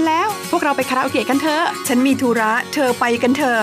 านแล้ว พวกเราไปคาราโอเกะกันเถอะ ฉันมีธุระ เธอไปกันเถอะ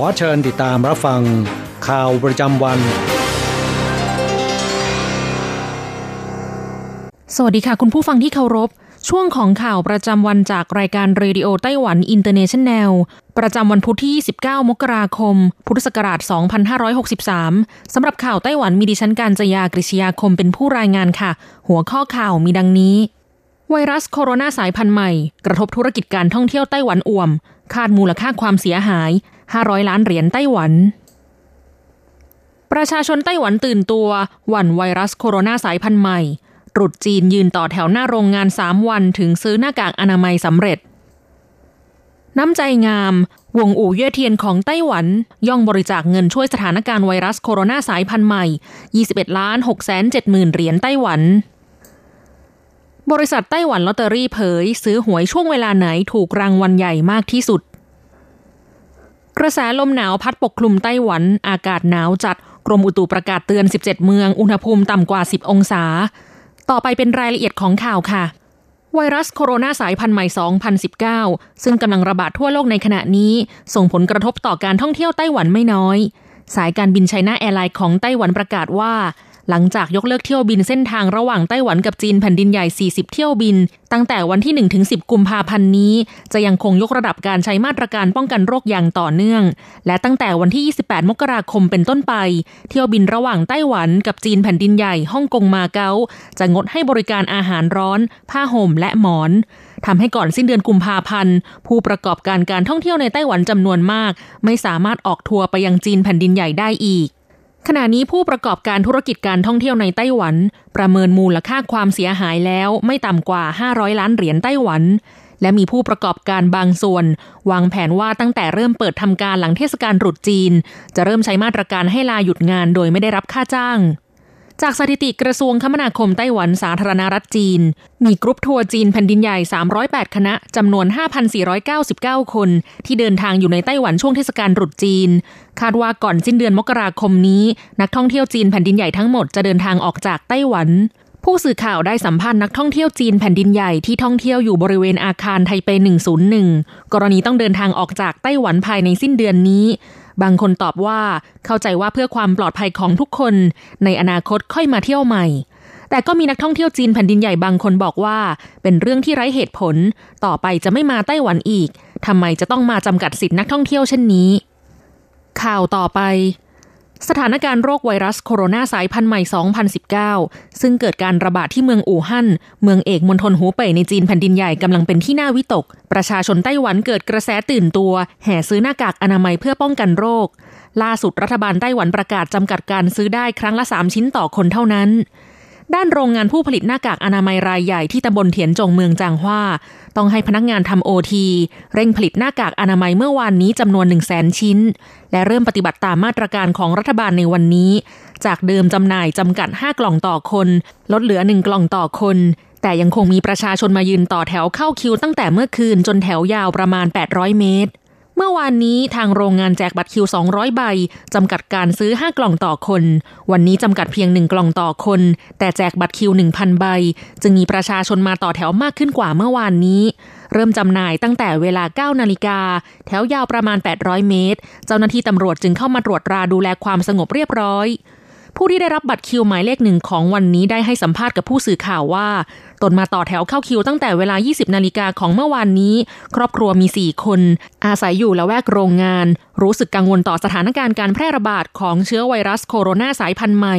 ขอเชิญติดตามรับฟังข่าวประจำวัน สวัสดีค่ะ คุณผู้ฟังที่เคารพ ช่วงของข่าวประจำวันจากรายการ Radio Taiwan International ประจำวันพุธที่ 29 มกราคม พุทธศักราช 2563 สำหรับข่าวไต้หวันมีดิฉันการจยากริชยาคมเป็นผู้รายงานค่ะ หัวข้อข่าวมีดังนี้ ไวรัสโคโรนาสายพันธุ์ใหม่ กระทบธุรกิจการท่องเที่ยวไต้หวันอ่วมคาดมูลค่าความเสียหาย 500 ล้านเหรียญไต้หวัน ประชาชนไต้หวันตื่นตัว หวั่นไวรัสโคโรนาสายพันธุ์ใหม่ตรุษจีนยืนต่อแถวหน้าโรงงาน 3 วันถึงซื้อหน้ากากอนามัยสำเร็จ น้ำใจงาม วงอู่เย่เทียนของไต้หวัน ย่องบริจาคเงินช่วยสถานการณ์ไวรัสโคโรนาสายพันธุ์ใหม่ 21ล้าน6แสน7หมื่นเหรียญไต้หวัน บริษัทไต้หวันลอตเตอรี่เผย ซื้อหวยช่วงเวลาไหนถูกรางวัลใหญ่มากที่สุด กระแสลมหนาวพัดปกคลุมไต้หวัน อากาศหนาวจัด กรมอุตุประกาศเตือน 17 เมือง อุณหภูมิต่ำกว่า 10 องศา ต่อไปเป็นรายละเอียดของข่าวค่ะ ไวรัสโคโรนาสายพันธุ์ใหม่ 2019 ซึ่งกำลังระบาดทั่วโลกในขณะนี้ ส่งผลกระทบต่อการท่องเที่ยวไต้หวันไม่น้อย สายการบิน China Airlines ของไต้หวันประกาศว่า หลังจากยกเลิกเที่ยวบินเส้นทางระหว่างไต้หวันกับจีนแผ่นดินใหญ่ 40 เที่ยวบิน ตั้งแต่วันที่ 1-10 กุมภาพันธ์นี้ จะยังคงยกระดับการใช้มาตรการป้องกันโรคอย่างต่อเนื่อง และตั้งแต่วันที่ 28 มกราคมเป็นต้นไป เที่ยวบินระหว่างไต้หวันกับจีนแผ่นดินใหญ่ฮ่องกงมาเก๊าจะงดให้บริการอาหารร้อน ผ้าห่มและหมอนทำให้ก่อนสิ้นเดือนกุมภาพันธ์ ผู้ประกอบการการท่องเที่ยวในไต้หวันจำนวนมาก ไม่สามารถออกทัวร์ไปยังจีนแผ่นดินใหญ่ได้อีก ขณะนี้ผู้ประกอบการธุรกิจการท่องเที่ยวในไต้หวัน ประเมินมูลค่าความเสียหายแล้วไม่ต่ำกว่า 500 ล้านเหรียญไต้หวัน และมีผู้ประกอบการบางส่วน วางแผนว่าตั้งแต่เริ่มเปิดทำการหลังเทศกาลตรุษจีน จะเริ่มใช้มาตรการให้ลาหยุดงานโดยไม่ได้รับค่าจ้าง จากสถิติกระทรวงคมนาคมไต้หวันสาธารณรัฐจีน มีกรุ๊ปทัวร์จีนแผ่นดินใหญ่ 308 คณะ จำนวน 5,499 คน ที่เดินทางอยู่ในไต้หวันช่วงเทศกาลตรุษจีน คาดว่าก่อนสิ้นเดือนมกราคมนี้ นักท่องเที่ยวจีนแผ่นดินใหญ่ทั้งหมดจะเดินทางออกจากไต้หวัน ผู้สื่อข่าวได้สัมภาษณ์นักท่องเที่ยวจีนแผ่นดินใหญ่ที่ท่องเที่ยวอยู่บริเวณอาคารไทเป 101 กรณีต้องเดินทางออกจากไต้หวันภายในสิ้นเดือนนี้ บางคนตอบว่าเข้าใจว่าเพื่อความปลอดภัยของทุกคน ในอนาคตค่อยมาเที่ยวใหม่ แต่ก็มีนักท่องเที่ยวจีนแผ่นดินใหญ่บางคนบอกว่า เป็นเรื่องที่ไร้เหตุผล ต่อไปจะไม่มาไต้หวันอีกทำไมจะต้องมาจำกัดสิทธินักท่องเที่ยวเช่นนี้ ข่าวต่อไป สถานการณ์โรคไวรัสโคโรนาสายพันธุ์ใหม่ 2019 ซึ่งเกิดการระบาดที่เมืองอู่ฮั่น เมืองเอกมณฑลหูเป่ยในจีนแผ่นดินใหญ่กำลังเป็นที่น่าวิตก ประชาชนไต้หวันเกิดกระแสตื่นตัว แห่ซื้อหน้ากากอนามัยเพื่อป้องกันโรค ล่าสุดรัฐบาลไต้หวันประกาศจำกัดการซื้อได้ครั้งละ 3 ชิ้นต่อคนเท่านั้น ด้านโรงงานผู้ผลิตหน้ากากอนามัยรายใหญ่ที่ตำบลเถียนจงเมืองจางฮวาต้องให้พนักงานทำโอทีเร่งผลิตหน้ากากอนามัยเมื่อวานนี้จำนวน 1 0 0 0 0แสนชิ้น และเริ่มปฏิบัติตามมาตรการของรัฐบาลในวันนี้ จากเดิมจำหน่ายจำกัด 5 กล่องต่อคน ลดเหลือ 1 กล่องต่อคน แต่ยังคงมีประชาชนมายืนต่อแถวเข้าคิวตั้งแต่เมื่อคืนจนแถวยาวประมาณ 800 เมตร เมื่อวานนี้ทางโรงงานแจกบัตรคิว 200 ใบ จำกัดการซื้อ 5 กล่องต่อคน วันนี้จำกัดเพียง 1 กล่องต่อคน แต่แจกบัตรคิว 1,000 ใบ จึงมีประชาชนมาต่อแถวมากขึ้นกว่าเมื่อวานนี้ เริ่มจำหน่ายตั้งแต่เวลา 9 นาฬิกา แถวยาวประมาณ 800 เมตร เจ้าหน้าที่ตำรวจจึงเข้ามาตรวจราดูแลความสงบเรียบร้อย ผู้ที่ได้รับบัตรคิวหมายเลขหนึ่งของวันนี้ได้ให้สัมภาษณ์กับผู้สื่อข่าวว่า ตนมาต่อแถวเข้าคิวตั้งแต่เวลา 20 นาฬิกาของเมื่อวานนี้ ครอบครัวมี 4 คน อาศัยอยู่ละแวกโรงงาน รู้สึกกังวลต่อสถานการณ์การแพร่ระบาดของเชื้อไวรัสโคโรนาสายพันธุ์ใหม่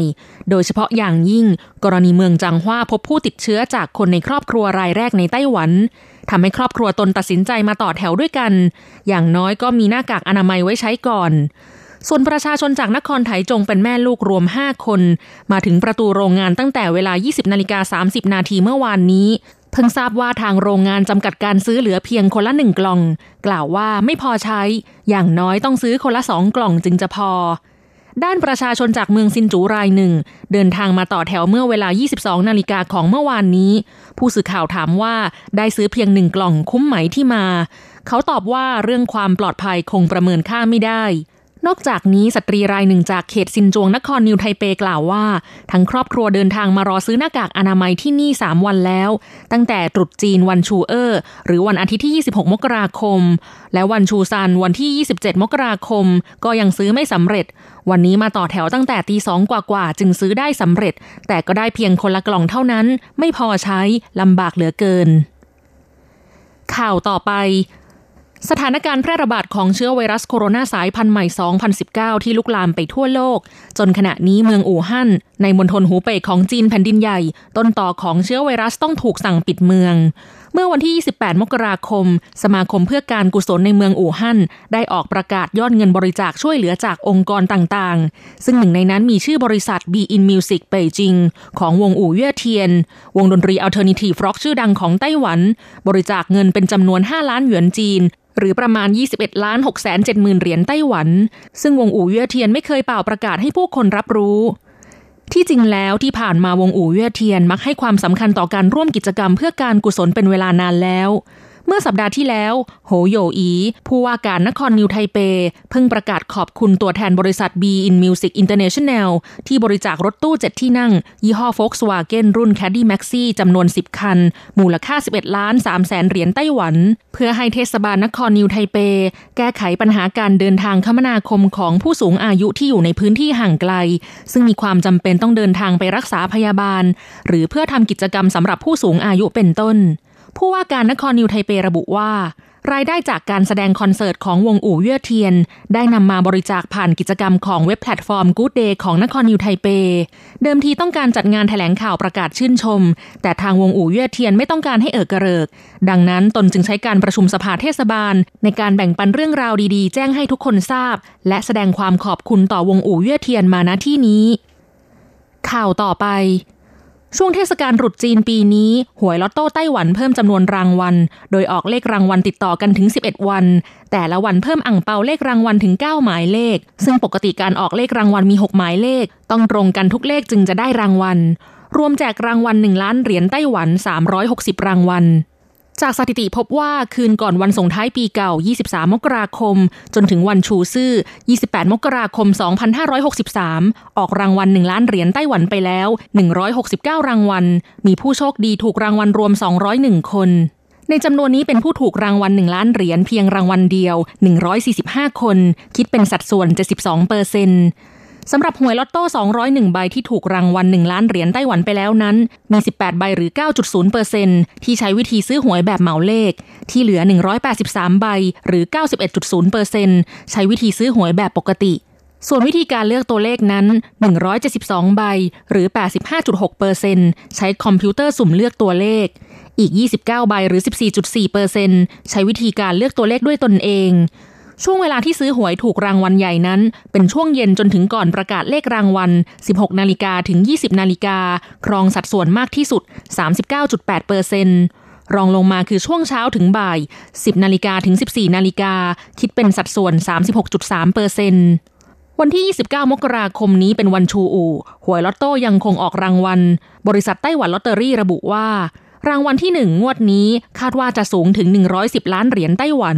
โดยเฉพาะอย่างยิ่ง กรณีเมืองจังหว้าพบผู้ติดเชื้อจากคนในครอบครัวรายแรกในไต้หวันทำให้ครอบครัวตนตัดสินใจมาต่อแถวด้วยกัน อย่างน้อยก็มีหน้ากากอนามัยไว้ใช้ก่อน ส่วนประชาชนจากนครไถจงเป็นแม่ลูกรวม 5 คน มาถึงประตูโรงงานตั้งแต่เวลา 20นาฬิกา30 นาทีเมื่อวานนี้ เพิ่งทราบว่าทางโรงงานจำกัดการซื้อเหลือเพียงคนละหนึ่งกล่อง กล่าวว่าไม่พอใช้ อย่างน้อยต้องซื้อคนละสองกล่องจึงจะพอ ด้านประชาชนจากเมืองซินจูรายหนึ่ง เดินทางมาต่อแถวเมื่อเวลา 22 นาฬิกาของเมื่อวานนี้ ผู้สื่อข่าวถามว่าได้ซื้อเพียงหนึ่งกล่องคุ้มไหมที่มา เขาตอบว่าเรื่องความปลอดภัยคงประเมินค่าไม่ได้ นอกจากนี้สตรีรายหนึ่งจากเขตซินจวงนครนิวไทเปกล่าวว่า ทั้งครอบครัวเดินทางมารอซื้อหน้ากากอนามัยที่นี่ 3 วันแล้ว ตั้งแต่ตรุษจีนวันชูเออร์ หรือวันอาทิตย์ที่ 26 มกราคม และวันชูซันวันที่ 27 มกราคม ก็ยังซื้อไม่สำเร็จ วันนี้มาต่อแถวตั้งแต่ตีสองกว่าๆจึงซื้อได้สำเร็จ แต่ก็ได้เพียงคนละกล่องเท่านั้น ไม่พอใช้ลำบากเหลือเกิน ข่าวต่อไป สถานการณ์แพร่ระบาดของเชื้อไวรัสโคโรนาสายพันธุ์ใหม่ 2019 ที่ลุกลามไปทั่วโลก จนขณะนี้เมืองอู่ฮั่น ในมณฑลหูเป่ยของจีนแผ่นดินใหญ่ ต้นต่อของเชื้อไวรัสต้องถูกสั่งปิดเมือง มื่อวันที่ 28 มกราคม สมาคมเพื่อการกุศลในเมืองอู่ฮั่นได้ออกประกาศยอดเงินบริจาคช่วยเหลือจากองค์กรต่างๆ ซึ่งหนึ่งในนั้นมีชื่อบริษัท B-In Music เปยจิง ของวงอู่เย่เทียน วงดนตรี Alternative Rock ชื่อดังของไต้หวัน บริจาคเงินเป็นจำนวน 5 ล้านหยวนจีนหรือประมาณ 21 ล้าน6 7 0 0 0 0 เหรียญไต้หวัน ซึ่งวงอู่เย่เทียนไม่เคยเป่าประกาศให้ผู้คนรับรู้ ที่จริงแล้วที่ผ่านมาวงอู่เย่เทียนมักให้ความสำคัญต่อการร่วมกิจกรรมเพื่อการกุศลเป็นเวลานานแล้ว เมื่อสัปดาห์ที่แล้ว โหโยอี ผู้ว่าการนครนิวไทเป เพิ่งประกาศขอบคุณตัวแทนบริษัท B in Music International ที่บริจาครถตู้ 7 ที่นั่ง ยี่ห้อ Volkswagen รุ่น Caddy Maxi จำนวน 10 คัน มูลค่า 11 ล้าน3แสนเหรียญไต้หวัน เพื่อให้เทศบาลนครนิวไทเป แก้ไขปัญหาการเดินทางคมนาคมของผู้สูงอายุที่อยู่ในพื้นที่ห่างไกล ซึ่งมีความจำเป็นต้องเดินทางไปรักษาพยาบาล หรือเพื่อทำกิจกรรมสำหรับผู้สูงอายุเป็นต้น ผู้ว่าการนครนิวไทเประบุว่า รายได้จากการแสดงคอนเสิร์ตของวงอู่เย่อเทียน ได้นำมาบริจาคผ่านกิจกรรมของเว็บแพลตฟอร์ม Good Day ของนครนิวไทเป เดิมทีต้องการจัดงานแถลงข่าวประกาศชื่นชม แต่ทางวงอู่เย่อเทียนไม่ต้องการให้เอิกกระเริก ดังนั้นตนจึงใช้การประชุมสภาเทศบาล ในการแบ่งปันเรื่องราวดีๆ แจ้งให้ทุกคนทราบ และแสดงความขอบคุณต่อวงอู่เย่อเทียนมาณที่นี้ ข่าวต่อไป ช่วงเทศกาลตรุษจีนปีนี้ หวยลอตโต้ไต้หวันเพิ่มจำนวนรางวัล โดยออกเลขรางวัลติดต่อกันถึง 11 วัน แต่ละวันเพิ่มอ่างเปาเลขรางวัลถึง 9 หมายเลข ซึ่งปกติการออกเลขรางวัลมี 6 หมายเลข ต้องตรงกันทุกเลขจึงจะได้รางวัล รวมแจกรางวัล1ล้านเหรียญไต้หวัน 360 รางวัล จากสถิติพบว่าคืนก่อนวันส่งท้ายปีเก่า 23 มกราคม จนถึงวันชูซื่อ 28 มกราคม 2563 ออกรางวัล 1 ล้านเหรียญไต้หวันไปแล้ว 169 รางวัล มีผู้โชคดีถูกรางวัลรวม 201 คน ในจำนวนนี้เป็นผู้ถูกรางวัล 1 ล้านเหรียญเพียงรางวัลเดียว 145 คน คิดเป็นสัดส่วน 72เปอร์เซ็นต์ สำหรับหวยลอตโต้ 201 ใบที่ถูกรางวัล 1 ล้านเหรียญไต้หวันไปแล้วนั้น มี 18 ใบหรือ 9.0เปอร์เซ็นที่ใช้วิธีซื้อหวยแบบเหมาเลข ที่เหลือ 183 ใบหรือ 91.0เปอร์เซ็นใช้วิธีซื้อหวยแบบปกติ ส่วนวิธีการเลือกตัวเลขนั้น 172 ใบหรือ 85.6เปอร์เซ็นใช้คอมพิวเตอร์สุ่มเลือกตัวเลข อีก 29 ใบหรือ 14.4เปอร์เซ็นใช้วิธีการเลือกตัวเลขด้วยตนเอง ช่วงเวลาที่ซื้อหวยถูกรางวัลใหญ่นั้น เป็นช่วงเย็นจนถึงก่อนประกาศเลขรางวัล 16 นาฬิกาถึง 20 นาฬิกา ครองสัดส่วนมากที่สุด 39.8เปอร์เซ็นรองลงมาคือช่วงเช้าถึงบ่าย 10 นาฬิกาถึง 14 นาฬิกา คิดเป็นสัดส่วน 36.3เปอร์เซ็นวันที่ 29 มกราคมนี้เป็นวันชูอูหวยลอตโต้ยังคงออกรางวัล บริษัทไต้หวันลอตเตอรี่ระบุว่า รางวัลที่หนึ่งงวดนี้คาดว่าจะสูงถึง 110 ล้านเหรียญไต้หวัน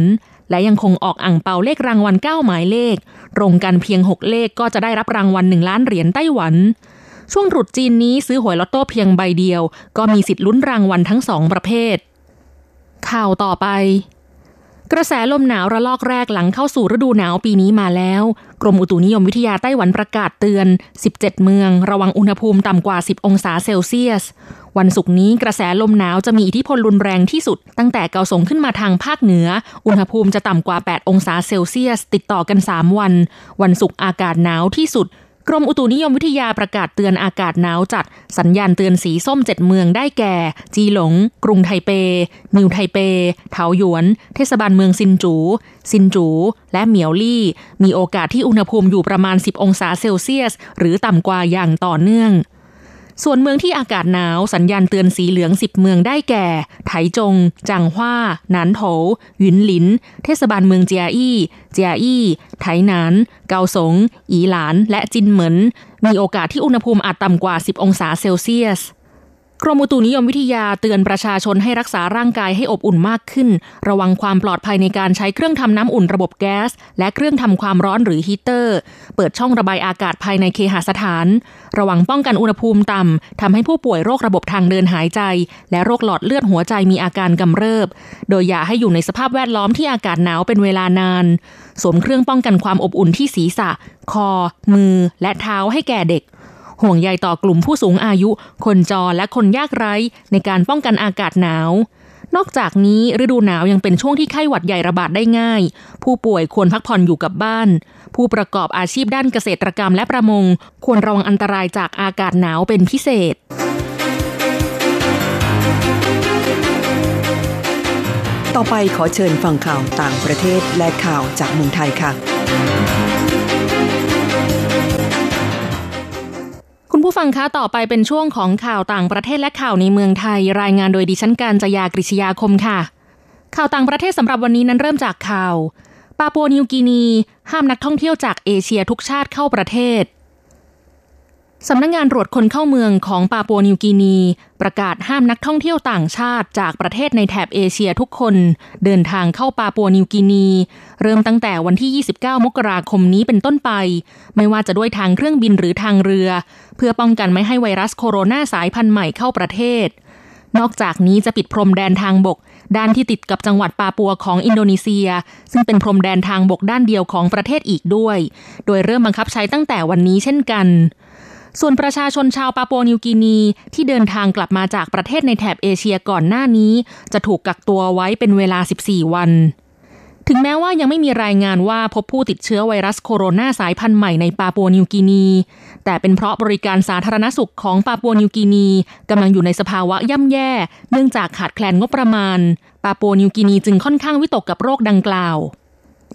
และยังคงออกอ่างเปาเลขรางวัล 9 หมายเลขตรงกันเพียง 6 เลขก็จะได้รับรางวัล 1 ล้านเหรียญไต้หวัน ช่วงตรุษจีนนี้ซื้อหวยลอตโต้เพียงใบเดียว ก็มีสิทธิ์ลุ้นรางวัลทั้งสองประเภท ข่าวต่อไป กระแสลมหนาวระลอกแรกหลังเข้าสู่ฤดูหนาวปีนี้มาแล้ว กรมอุตุนิยมวิทยาไต้หวันประกาศเตือน 17 เมือง ระวังอุณหภูมิต่ำกว่า 10 องศาเซลเซียส วันศุกร์นี้กระแสลมหนาวจะมีอิทธิพลรุนแรงที่สุด ตั้งแต่เกาสงขึ้นมาทางภาคเหนือ อุณหภูมิจะต่ำกว่า 8 องศาเซลเซียส ติดต่อกัน 3 วัน วันศุกร์อากาศหนาวที่สุด กรมอุตุนิยมวิทยาประกาศเตือนอากาศหนาวจัดสัญญาณเตือนสีส้มเจ็ดเมืองได้แก่ จีหลง กรุงไทเป นิวไทเป เถาหยวน เทศบาลเมืองซินจู ซินจู และเหมียวลี่ มีโอกาสที่อุณหภูมิอยู่ประมาณ 10 องศาเซลเซียส หรือต่ำกว่าอย่างต่อเนื่อง ส่วนเมืองที่อากาศหนาวสัญญาณเตือนสีเหลือง 10 เมืองได้แก่ ไถจง จังหว้า หนานโถหยุนหลิน เทศบาลเมืองเจียอี้ เจียอี้ ไถหนาน เกาสง อีหลาน และจินเหมิน มีโอกาสที่อุณหภูมิอาจต่ำกว่า 10 องศาเซลเซียส กรมอุตุนิยมวิทยาเตือนประชาชนให้รักษาร่างกายให้อบอุ่นมากขึ้น ระวังความปลอดภัยในการใช้เครื่องทำน้ำอุ่นระบบแก๊ส และเครื่องทำความร้อนหรือฮีเตอร์ เปิดช่องระบายอากาศภายในเคหสถาน ระวังป้องกันอุณหภูมิต่ำทำให้ผู้ป่วยโรคระบบทางเดินหายใจ และโรคหลอดเลือดหัวใจมีอาการกำเริบ โดยอย่าให้อยู่ในสภาพแวดล้อมที่อากาศหนาวเป็นเวลานาน สวมเครื่องป้องกันความอบอุ่นที่ศีรษะ คอ มือ และเท้าให้แก่เด็ก ห่วงใยต่อกลุ่มผู้สูงอายุ คนจรและคนยากไร้ ในการป้องกันอากาศหนาวนอกจากนี้ฤดูหนาวยังเป็นช่วงที่ไข้หวัดใหญ่ระบาดได้ง่าย ผู้ป่วยควรพักผ่อนอยู่กับบ้าน ผู้ประกอบอาชีพด้านเกษตรกรรมและประมง ควรระวังอันตรายจากอากาศหนาวเป็นพิเศษต่อไปขอเชิญฟังข่าวต่างประเทศและข่าวจากเมืองไทยค่ะ คุณผู้ฟังคะต่อไปเป็นช่วงของข่าวต่างประเทศและข่าวในเมืองไทย รายงานโดยดิฉันการจยากริชยาคมค่ะ ข่าวต่างประเทศสำหรับวันนี้นั้นเริ่มจากข่าว ปาปัวนิวกินี ห้ามนักท่องเที่ยวจากเอเชียทุกชาติเข้าประเทศสำนักงงานตรวจคนเข้าเมืองของปาปัวนิวกินี ประกาศห้ามนักท่องเที่ยวต่างชาติจากประเทศในแถบเอเชียทุกคน เดินทางเข้าปาปัวนิวกินี เริ่มตั้งแต่วันที่ 29 มกราคมนี้เป็นต้นไป ไม่ว่าจะด้วยทางเครื่องบินหรือทางเรือ เพื่อป้องกันไม่ให้ไวรัสโคโรนาสายพันธุ์ใหม่เข้าประเทศ นอกจากนี้จะปิดพรมแดนทางบก ด้านที่ติดกับจังหวัดปาปัวของอินโดนีเซีย ซึ่งเป็นพรมแดนทางบกด้านเดียวของประเทศอีกด้วย โดยเริ่มบังคับใช้ตั้งแต่วันนี้เช่นกันส่วนประชาชนชาวปาปัวนิวกินี ที่เดินทางกลับมาจากประเทศในแถบเอเชียก่อนหน้านี้ จะถูกกักตัวไว้เป็นเวลา 14 วัน ถึงแม้ว่ายังไม่มีรายงานว่าพบผู้ติดเชื้อไวรัสโคโรนาสายพันธุ์ใหม่ในปาปัวนิวกินี แต่เป็นเพราะบริการสาธารณสุขของปาปัวนิวกินีกำลังอยู่ในสภาวะย่ำแย่ เนื่องจากขาดแคลนงบประมาณ ปาปัวนิวกินีจึงค่อนข้างวิตกกับโรคดังกล่าว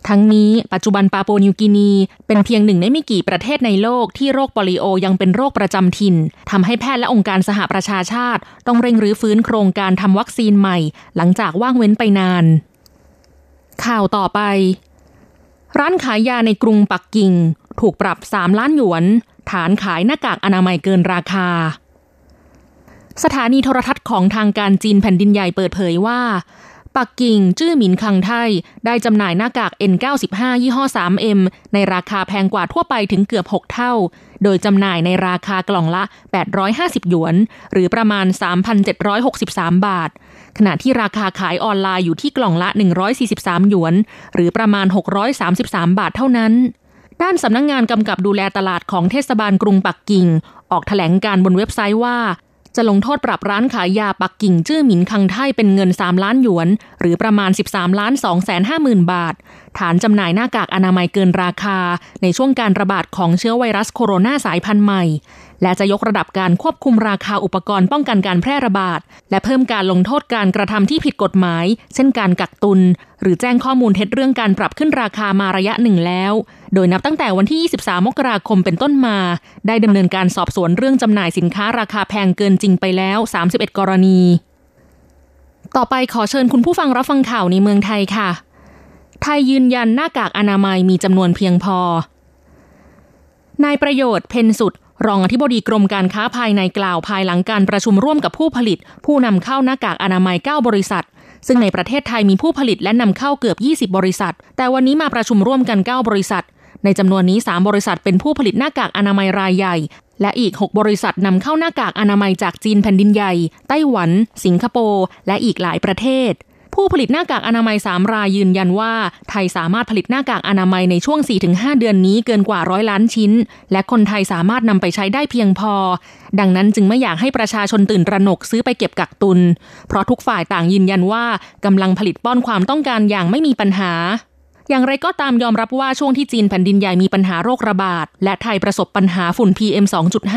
ทั้งนี้ปัจจุบันปาโปนิวกินีเป็นเพียงหนึ่งในไม่กี่ประเทศในโลกที่โรคโปลิโอยังเป็นโรคประจำถิ่นทำให้แพทย์และองค์การสหประชาชาติ ต้องเร่งรื้อฟื้นโครงการทำวัคซีนใหม่ หลังจากว่างเว้นไปนาน ข่าวต่อไป ร้านขายยาในกรุงปักกิ่ง ถูกปรับ 3 ล้านหยวน ฐานขายหน้ากากอนามัยเกินราคา สถานีโทรทัศน์ของทางการจีนแผ่นดินใหญ่เปิดเผยว่า ปักกิ่งจื้อหมินคังไทได้จำหน่ายหน้ากาก N95 ยี่ห้อ 3M ในราคาแพงกว่าทั่วไปถึงเกือบ 6 เท่า โดยจำหน่ายในราคากล่องละ 850 หยวน หรือประมาณ 3,763 บาท ขณะที่ราคาขายออนไลน์อยู่ที่กล่องละ 143 หยวน หรือประมาณ 633 บาทเท่านั้น ด้านสำนักงงานกำกับดูแลตลาดของเทศบาลกรุงปักกิ่ง ออกถแถลงการบนเว็บไซต์ว่า จะลงโทษปรับร้านขายยาปักกิ่งจื้อหมินคังไทเป็นเงิน 3 ล้านหยวน หรือประมาณ 13ล้าน2แสนห้าหมื่นบาท ฐานจำหน่ายหน้ากากอนามัยเกินราคา ในช่วงการระบาดของเชื้อไวรัสโคโรนาสายพันธุ์ใหม่ และจะยกระดับการควบคุมราคาอุปกรณ์ป้องกันการแพร่ระบาด และเพิ่มการลงโทษการกระทำที่ผิดกฎหมาย เช่นการกักตุน หรือแจ้งข้อมูลเท็จเรื่องการปรับขึ้นราคามาระยะหนึ่งแล้ว โดยนับตั้งแต่วันที่ 23 มกราคมเป็นต้นมา ได้ดำเนินการสอบสวนเรื่องจำหน่ายสินค้าราคาแพงเกินจริงไปแล้ว 31 กรณี ต่อไปขอเชิญคุณผู้ฟังรับฟังข่าวในเมืองไทยค่ะ ไทยยืนยันหน้ากากอนามัยมีจำนวนเพียงพอนายประโยชน์เพนสุด รองอธิบดีกรมการค้าภายในกล่าวภายหลังการประชุมร่วมกับผู้ผลิต ผู้นำเข้าหน้ากากอนามัย 9 บริษัท ซึ่งในประเทศไทยมีผู้ผลิตและนำเข้าเกือบ 20 บริษัท แต่วันนี้มาประชุมร่วมกัน 9 บริษัท ในจำนวนนี้ 3 บริษัทเป็นผู้ผลิตหน้ากากอนามัยรายใหญ่ และอีก 6 บริษัทนำเข้าหน้ากากอนามัยจากจีนแผ่นดินใหญ่ ไต้หวัน สิงคโปร์ และอีกหลายประเทศ ผู้ผลิตหน้ากากอนามัย 3 รายยืนยันว่า ไทยสามารถผลิตหน้ากากอนามัยในช่วง 4-5 เดือนนี้เกินกว่าร้อยล้านชิ้น และคนไทยสามารถนำไปใช้ได้เพียงพอ ดังนั้นจึงไม่อยากให้ประชาชนตื่นตระหนกซื้อไปเก็บกักตุน เพราะทุกฝ่ายต่างยืนยันว่ากำลังผลิตป้อนความต้องการอย่างไม่มีปัญหาอย่างไรก็ตามยอมรับว่าช่วงที่จีนแผ่นดินใหญ่มีปัญหาโรคระบาด และไทยประสบปัญหาฝุ่น PM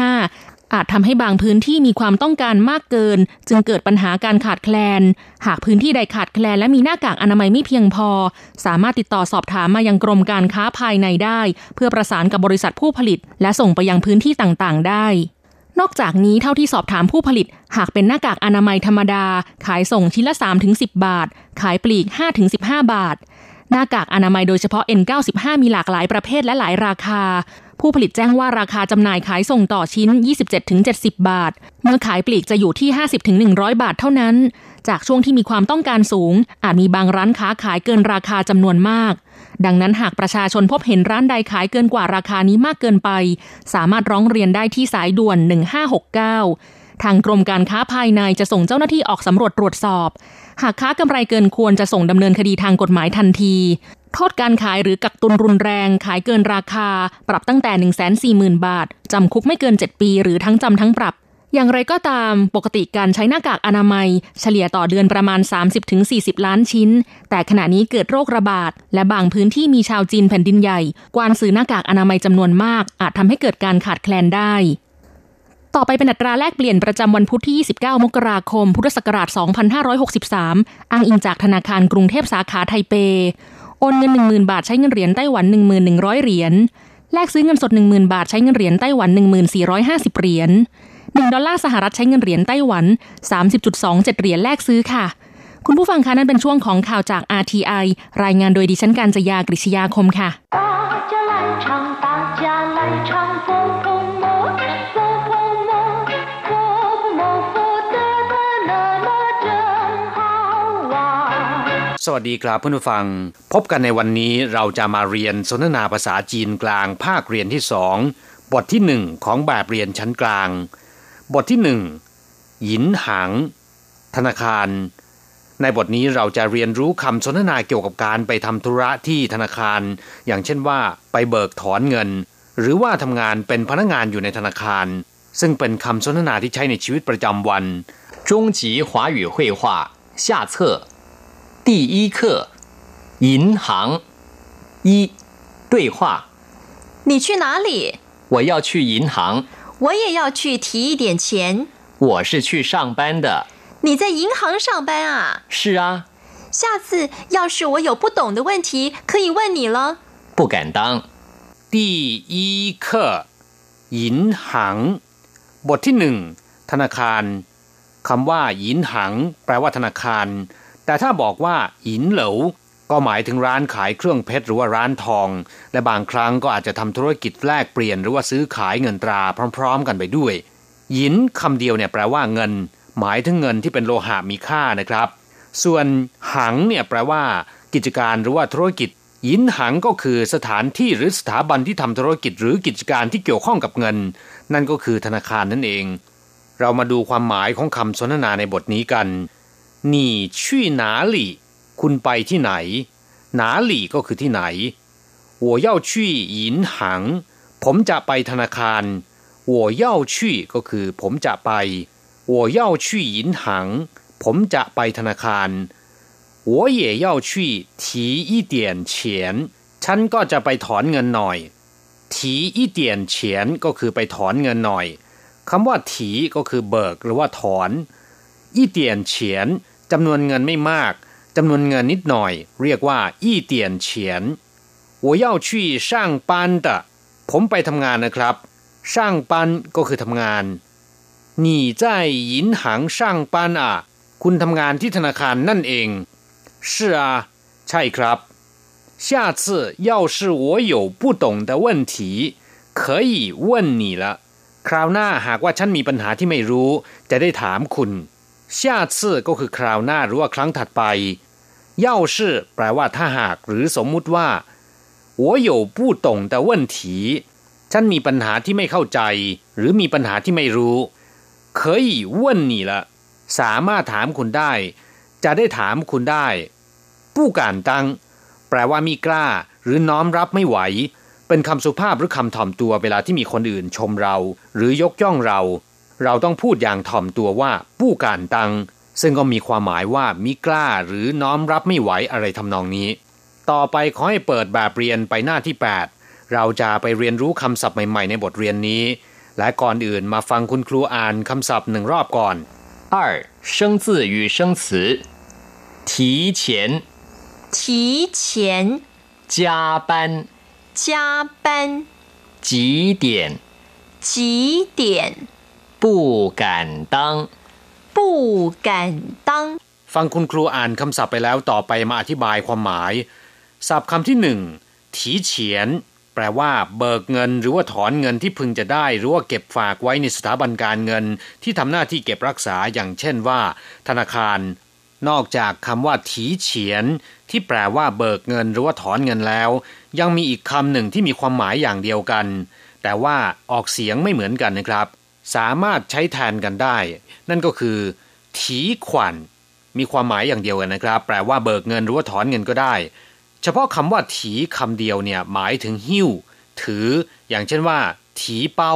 2.5 อาจทำให้บางพื้นที่มีความต้องการมากเกิน จึงเกิดปัญหาการขาดแคลน หากพื้นที่ใดขาดแคลนและมีหน้ากากอนามัยไม่เพียงพอ สามารถติดต่อสอบถามมายังกรมการค้าภายในได้ เพื่อประสานกับบริษัทผู้ผลิต และส่งไปยังพื้นที่ต่างๆ ได้ นอกจากนี้เท่าที่สอบถามผู้ผลิต หากเป็นหน้ากากอนามัยธรรมดา ขายส่งชิ้นละ 3-10 บาท ขายปลีก 5-15 บาท หน้ากากอนามัยโดยเฉพาะ N95 มีหลากหลายประเภทและหลายราคา ผู้ผลิตแจ้งว่าราคาจำหน่ายขายส่งต่อชิ้น 27-70 บาท เมื่อขายปลีกจะอยู่ที่ 50-100 บาทเท่านั้น จากช่วงที่มีความต้องการสูง อาจมีบางร้านค้าขายเกินราคาจำนวนมาก ดังนั้นหากประชาชนพบเห็นร้านใดขายเกินกว่าราคานี้มากเกินไป สามารถร้องเรียนได้ที่สายด่วน 1569 ทางกรมการค้าภายในจะส่งเจ้าหน้าที่ออกสำรวจตรวจสอบ หากค้ากำไรเกินควรจะส่งดำเนินคดีทางกฎหมายทันที โทษการขายหรือกักตุนรุนแรง ขายเกินราคา ปรับตั้งแต่ 1 4 0 0 0 0 บาท จำคุกไม่เกิน 7 ปี หรือทั้งจำทั้งปรับ อย่างไรก็ตาม ปกติการใช้หน้ากากอนามัย เฉลี่ยต่อเดือนประมาณ 30-40 ล้านชิ้น แต่ขณะนี้เกิดโรคระบาด และบางพื้นที่มีชาวจีนแผ่นดินใหญ่ กวานซื้อหน้ากากอนามัยจำนวนมาก อาจทำให้เกิดการขาดแคลนได้ต่อไปเป็นอัตราแลกเปลี่ยนประจำวันพุธที่ 29 มกราคม พุทธศักราช 2563 อ้างอิงจากธนาคารกรุงเทพสาขาไทเป โอนเงิน 10,000 บาทใช้เงินเหรียญไต้หวัน 1,100 เหรียญ แลกซื้อเงินสด 10,000 บาทใช้เงินเหรียญไต้หวัน 1450 เหรียญ 1 ดอลลาร์สหรัฐใช้เงินเหรียญไต้หวัน 30.27 เหรียญแลกซื้อค่ะ คุณผู้ฟังคะนั่นเป็นช่วงของข่าวจาก RTI รายงานโดยดิฉันการจยากริชยาคมค่ะ สวัสดีครับเพื่อนผู้ฟัง พบกันในวันนี้เราจะมาเรียนสนทนาภาษาจีนกลางภาคเรียนที่สองบทที่หนึ่งของแบบเรียนชั้นกลาง บทที่หนึ่งหยินหัง ธนาคาร ในบทนี้เราจะเรียนรู้คำสนทนาเกี่ยวกับการไปทำธุระที่ธนาคาร อย่างเช่นว่าไปเบิกถอนเงิน หรือว่าทำงานเป็นพนักงานอยู่ในธนาคาร ซึ่งเป็นคำสนทนาที่ใช้ในชีวิตประจำวัน中级华语绘画下册 第一课，银行一对话。你去哪里？我要去银行。我也要去提一点钱。我是去上班的。你在银行上班啊？是啊。下次要是我有不懂的问题，可以问你了。不敢当。第一课，银行บทที่หนึ่งธนาคารคำว่าหยินหังแปลว่าธนาคาร แต่ถ้าบอกว่าหินเหลวก็หมายถึงร้านขายเครื่องเพชรหรือว่าร้านทอง และบางครั้งก็อาจจะทำธุรกิจแลกเปลี่ยนหรือว่าซื้อขายเงินตราพร้อม ๆ กันไปด้วยหยินคำเดียวเนี่ยแปลว่าเงิน หมายถึงเงินที่เป็นโลหะมีค่านะครับ ส่วนหังเนี่ยแปลว่า กิจการหรือว่าธุรกิจยินหังก็คือสถานที่หรือสถาบันที่ทำธุรกิจหรือกิจการที่เกี่ยวข้องกับเงิน นั่นก็คือธนาคารนั่นเอง เรามาดูความหมายของคำสนทนาในบทนี้กัน 你去哪里คุณไปที่ไหน哪里ก็คือที่ไหน我要去银行ผมจะไปธนาคาร我要去ก็คือผมจะไป我要去银行ผมจะไปธนาคาร我也要去提一点钱ฉันก็จะไปถอนเงินหน่อย提一点钱ก็คือไปถอนเงินหน่อยคำว่าถีก็คือเบิกหรือว่าถอนอีเตียนเฉียน จำนวนเงินไม่มากจำนวนเงินนิดหน่อย เรียกว่าอีเตียนเฉียน我要去上班的ผมไปทำงานนะครับ上班ก็คือทำงาน你在银行上班啊คุณทำงานที่ธนาคารนั่นเอง是啊ใช่ครับ下次要是我有不懂的问题可以问你了คราวหน้าหากว่าฉันมีปัญหาที่ไม่รู้ จะได้ถามคุณ 下次ก็คือคราวหน้าหรือว่าครั้งถัดไป要是แปลว่าถ้าหากหรือสมมุติว่า我有不懂的问题ฉันมีปัญหาที่ไม่เข้าใจ หรือมีปัญหาที่ไม่รู้可以问你了สามารถถามคุณได้ จะได้ถามคุณได้ผู้การตังแปลว่ามีกล้า หรือน้อมรับไม่ไหว เป็นคำสุภาพหรือคำถ่อมตัวเวลาที่มีคนอื่นชมเรา หรือยกย่องเรา เราต้องพูดอย่างถ่อมตัวว่าผู้การตัง ซึ่งก็มีความหมายว่ามิกล้าหรือน้อมรับไม่ไหวอะไรทำนองนี้ ต่อไปขอให้เปิดแบบเรียนไปหน้าที่ 8 เราจะไปเรียนรู้คำศัพท์ใหม่ๆในบทเรียนนี้ และก่อนอื่นมาฟังคุณครูอ่านคำศัพท์หนึ่งรอบก่อน二生字与生词提前提前加班加班几点几点 不敢当不敢当ฟังคุณครูอ่านคำศัพท์ไปแล้วต่อไปมาอธิบายความหมาย ศัพท์คำที่หนึ่งถีเฉียน แปลว่า เบิกเงิน หรือว่าถอนเงินที่พึงจะได้ หรือว่าเก็บฝากไว้ในสถาบันการเงิน ที่ทำหน้าที่เก็บรักษาอย่างเช่นว่า ธนาคาร นอกจากคำว่าถีเฉียน ที่แปลว่า เบิกเงิน หรือว่าถอนเงินแล้ว ยังมีอีกคำหนึ่งที่มีความหมายอย่างเดียวกัน แต่ว่าออกเสียงไม่เหมือนกันนะครับ สามารถใช้แทนกันได้ นั่นก็คือถีขวัญมีความหมายอย่างเดียวกันนะครับ แปลว่าเบิกเงินหรือว่าถอนเงินก็ได้ เฉพาะคำว่าถีคำเดียวเนี่ยหมายถึงหิ้ว ถือ อย่างเช่นว่า ถีเป้า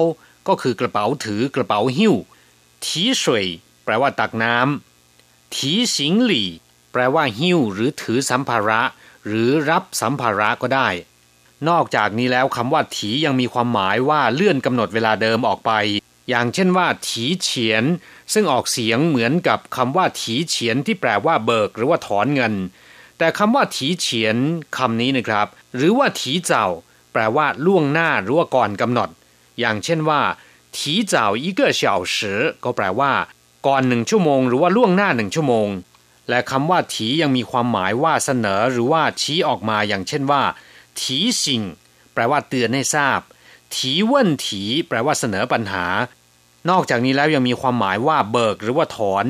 ก็คือกระเป๋าถือกระเป๋าหิ้ว ถี水แปลว่าตักน้ำถีสิงหลี่ แปลว่าหิ้ว หรือถือสัมภาระ หรือรับสัมภาระก็ได้ นอกจากนี้แล้วคำว่าถียังมีความหมายว่าเลื่อนกำหนดเวลาเดิมออกไป อย่างเช่นว่า ถีเฉียน ซึ่งออกเสียงเหมือนกับคำว่าถีเฉียนที่แปลว่าเบิกหรือว่าถอนเงิน แต่คำว่าถีเฉียนคำนี้นะครับ หรือว่าถีเจ้า แปลว่าล่วงหน้าหรือว่าก่อนกำหนด อย่างเช่นว่าถีเจ้าอีกเฉาเสือก็แปลว่า ก่อนหนึ่งชั่วโมง หรือว่าล่วงหน้าหนึ่งชั่วโมง และคำว่าถียังมีความหมายว่าเสนอหรือว่าชี้ออกมาอย่างเช่นว่าถีสิ่งแปลว่าเตือนให้ทราบถีเว่นถีแปลว่าเสนอปัญหา นอกจากนี้แล้วยังมีความหมายว่าเบิกหรือว่าถอน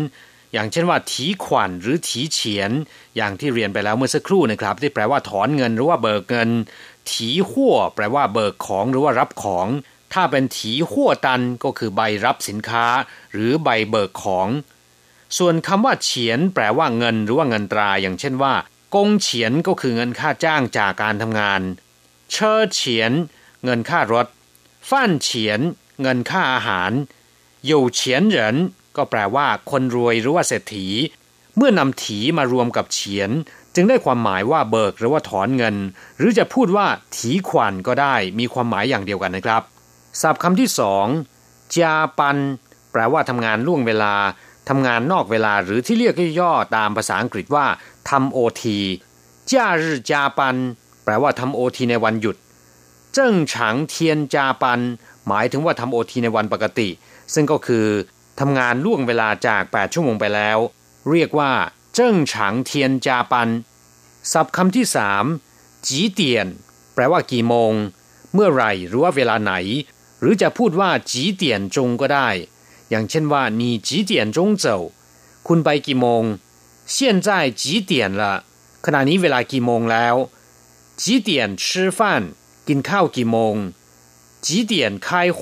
อย่างเช่นว่าถีขวัญหรือถีเฉียน อย่างที่เรียนไปแล้วเมื่อสักครู่นะครับ ที่แปลว่าถอนเงินหรือว่าเบิกเงิน ถีหัวแปลว่าเบิกของหรือว่ารับของ ถ้าเป็นถีหัวตันก็คือใบรับสินค้า หรือใบเบิกของ ส่วนคำว่าเฉียน แปลว่าเงินหรือว่าเงินตรา อย่างเช่นว่ากงเฉียนก็คือเงินค่าจ้างจากการทำงาน เชอเฉียน เงินค่ารถฟ้านเฉียน เงินค่าอาหาร ยู่เฉียนเหรินก็แปลว่าคนรวยหรือว่าเศรษฐี เมื่อนำถีมารวมกับเฉียน จึงได้ความหมายว่าเบิกหรือว่าถอนเงิน หรือจะพูดว่าถีขวัญก็ได้มีความหมายอย่างเดียวกันนะครับศัพท์คำที่สองจาปัน แปลว่าทำงานล่วงเวลาทำงานนอกเวลาหรือที่เรียกย่อตามภาษาอังกฤษว่าทำโอทีจ้ารือจาปัน แปลว่าทำโอทีในวันหยุด เจิ้งฉังเทียนจาปัน หมายถึงว่าทำโอทีในวันปกติ ซึ่งก็คือทำงานล่วงเวลาจาก 8 ชั่วโมงไปแล้ว เรียกว่า เจิ้งฉางเทียนจาปัน ศัพท์คำที่สามจีเตียน แปลว่ากี่โมง เมื่อไหร่หรือว่าเวลาไหน หรือจะพูดว่าจีเตียนจงก็ได้ อย่างเช่นว่านีจีเตียนจงเจ้คุณไปกี่โมง现在几点了ขณะนี้เวลากี่โมงแล้ว几点吃饭กินข้าวกี่โมง几点开会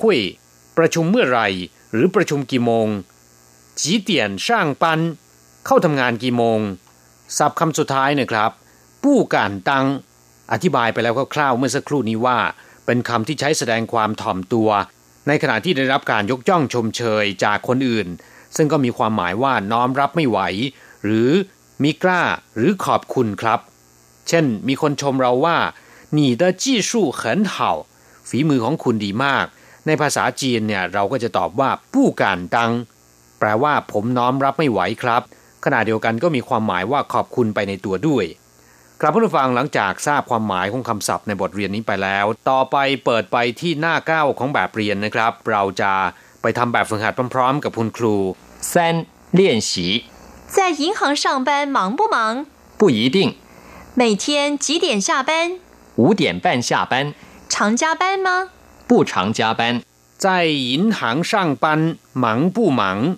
ประชุมเมื่อไหร่ หรือประชุมกี่โมง几点上班เข้าทำงานกี่โมง ศัพท์คำสุดท้ายนะครับปู้การตัง อธิบายไปแล้วคร่าวๆเมื่อสักครู่นี้ว่า เป็นคำที่ใช้แสดงความถ่อมตัว ในขณะที่ได้รับการยกย่องชมเชยจากคนอื่น ซึ่งก็มีความหมายว่าน้อมรับไม่ไหว หรือมีกล้าหรือขอบคุณครับ เช่น มีคนชมเราว่า你的技术很好ฝีมือของคุณดีมาก ในภาษาจีนเนี่ยเราก็จะตอบว่าปู้การตัง แปลว่าผมน้อมรับไม่ไหวครับ ขณะเดียวกันก็มีความหมายว่าขอบคุณไปในตัวด้วย ครับผู้ฟังหลังจากทราบความหมายของคำศัพท์ในบทเรียนนี้ไปแล้ว ต่อไปเปิดไปที่หน้าเก้าของแบบเรียนนะครับ เราจะไปทำแบบฝึกหัดพร้อมๆ กับคุณครู三练习在银行上班忙不忙？不一定。每天几点下班？五点半下班。常加班吗？ 不常加班。在银行上班忙不忙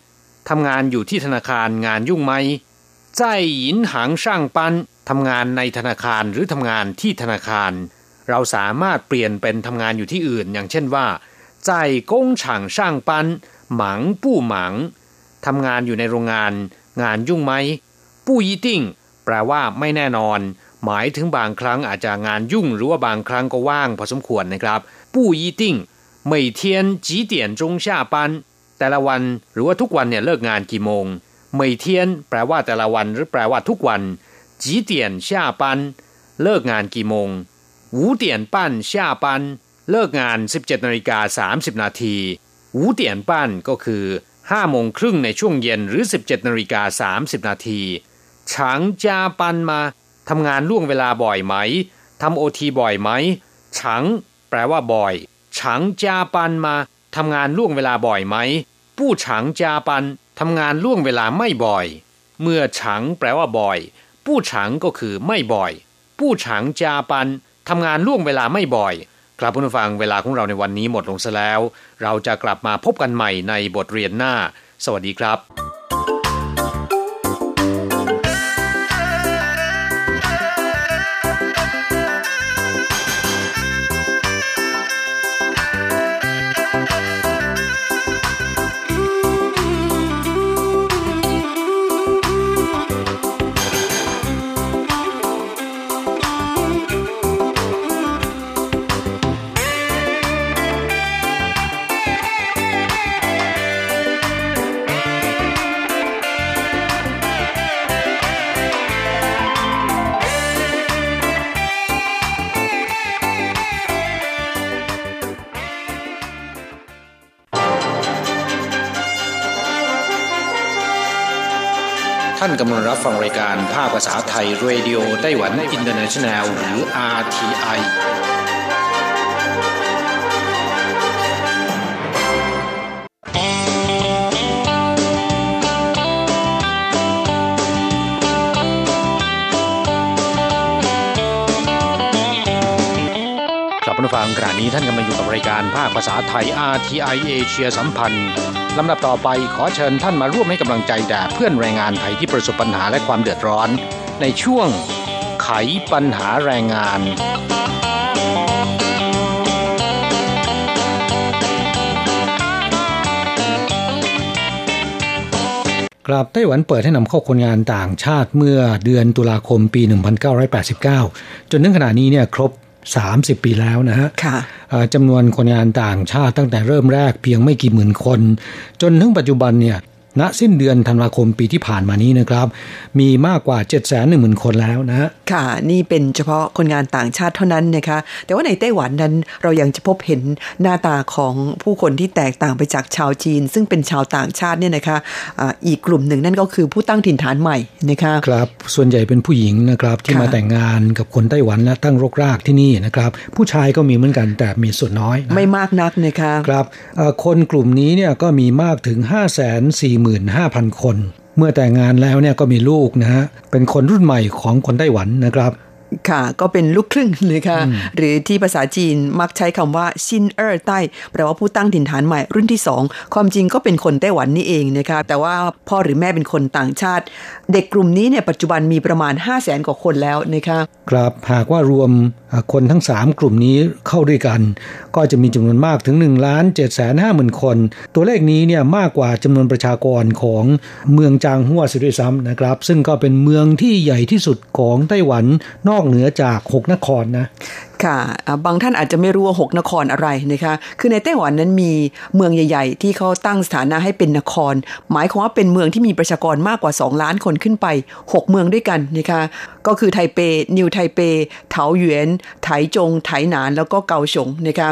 ทำงานอยู่ที่ธนาคารงานยุ่งไหม在银行上班ทำงานในธนาคารหรือทำงานที่ธนาคาร เราสามารถเปลี่ยนเป็นทำงานอยู่ที่อื่น อย่างเช่นว่า在工厂上班忙不忙ทำงานอยู่ในโรงงาน งานยุ่งไหมปู้ยี่ติ้งแปลว่าไม่แน่นอน หมายถึงบางครั้งอาจจะงานยุ่ง หรือว่าบางครั้งก็ว่างพอสมควรนะครับปู้ยี่ติ้ง每天几点钟下班แต่ละวันหรือว่าทุกวันเนี่ยเลิกงานกี่โมง每天แปลว่าแต่ละวันหรือแปลว่าทุกวัน几点下班เลิกงานกี่โมง五点半下班เลิกงาน 17นาฬิกา30นาที五点半ก็คือ5โมงครึ่งในช่วงเย็นหรือ 17นาฬิกา30นาทีฉางจาปันมา ทำงานล่วงเวลาบ่อยไหมทำโอทีบ่อยไหมฉางแปลว่าบ่อยฉางจาปันมาทำงานล่วงเวลาบ่อยไหมผู้ฉางจาปันทำงานล่วงเวลาไม่บ่อย เมื่อฉางแปลว่าบ่อย ผู้ฉางก็คือไม่บ่อย ผู้ฉางจาปันทำงานล่วงเวลาไม่บ่อยครับผู้ฟังเวลาของเราในวันนี้หมดลงซะแล้ว เราจะกลับมาพบกันใหม่ในบทเรียนหน้า สวัสดีครับท่านกำลังรับฟังรายการภาคภาษาไทย Radio Taiwan International หรือ RTI กลับมาฟังขณะนี้ท่านกำลังอยู่กับรายการภาคภาษาไทย RTI เอเชียสัมพันธ์ ลำดับต่อไปขอเชิญท่านมาร่วมให้กำลังใจแด่เพื่อนแรงงานไทยที่ประสบปัญหาและความเดือดร้อน ในช่วงไขปัญหาแรงงานกราบไต้หวันเปิดให้นำเข้าคนงานต่างชาติเมื่อเดือนตุลาคมปี 1989 จนถึงขณะนี้เนี่ยครบ 30 ปีแล้วนะฮะ จำนวนคนงานต่างชาติตั้งแต่เริ่มแรกเพียงไม่กี่หมื่นคน จนถึงปัจจุบันเนี่ย ณสิ้นเดือนธันวาคมปีที่ผ่านมานี้นะครับ มีมากกว่า 7 1 0 0 0 0คนแล้วนะฮะค่ะ นี่เป็นเฉพาะคนงานต่างชาติเท่านั้นนะคะ แต่ว่าในไต้หวันนั้นเรายังจะพบเห็นหน้าตาของผู้คนที่แตกต่างไปจากชาวจีน ซึ่งเป็นชาวต่างชาติเนี่ยนะคะอ่าอีกกลุ่มหนึ่งนั่นก็คือผู้ตั้งถิ่นฐานใหม่นะคะครับส่วนใหญ่เป็นผู้หญิงนะครับที่ค่ะมาแต่งงานกับคนไต้หวันและตั้งรกรากที่นี่นะครับ ผู้ชายก็มีเหมือนกันแต่มีส่วนน้อยนะไม่มากนักนะคะครับเอ่อคนกลุ่มนี้เนี่ยก็มีมากถึง45,000 คน เมื่อแต่งงานแล้วเนี่ยก็มีลูกนะฮะเป็นคนรุ่นใหม่ของคนไต้หวันนะครับ ค่ะ ก็เป็นลูกครึ่งนะคะหรือที่ภาษาจีนมักใช้คำว่าซินเออร์ใต้แปลว่าผู้ตั้งถิ่นฐานใหม่รุ่นที่สองความจริงก็เป็นคนไต้หวันนี่เองนะคะแต่ว่าพ่อหรือแม่เป็นคนต่างชาติ เด็กกลุ่มนี้เนี่ยปัจจุบันมีประมาณ 5 0 0แสนกว่าคนแล้วนะคะครับหากว่ารวมอ่าคนทั้ง 3 กลุ่มนี้เข้าด้วยกัน ก็จะมีจำนวนมากถึง1ล้าน7 5 0 0 0 0คน ตัวเลขนี้เนี่ยมากกว่าจำนวนประชากรของเมืองจางฮั่วเสียด้วยซ้ำนะครับ ซึ่งก็เป็นเมืองที่ใหญ่ที่สุดของไต้หวันนอกเหนือจาก 6 นครนะค่ะบางท่านอาจจะไม่รู้ว่าหกนครอะไรนะคะ คือในไต้หวันนั้นมีเมืองใหญ่ ๆ ที่เขาตั้งสถานะให้เป็นนคร หมายความว่าเป็นเมืองที่มีประชากรมากกว่า 2 ล้านคนขึ้นไป 6 เมืองด้วยกันนะคะ ก็คือไทเป นิวไทเป เถาหยวน ไถจง ไถหนาน แล้วก็เกาฉงนะคะ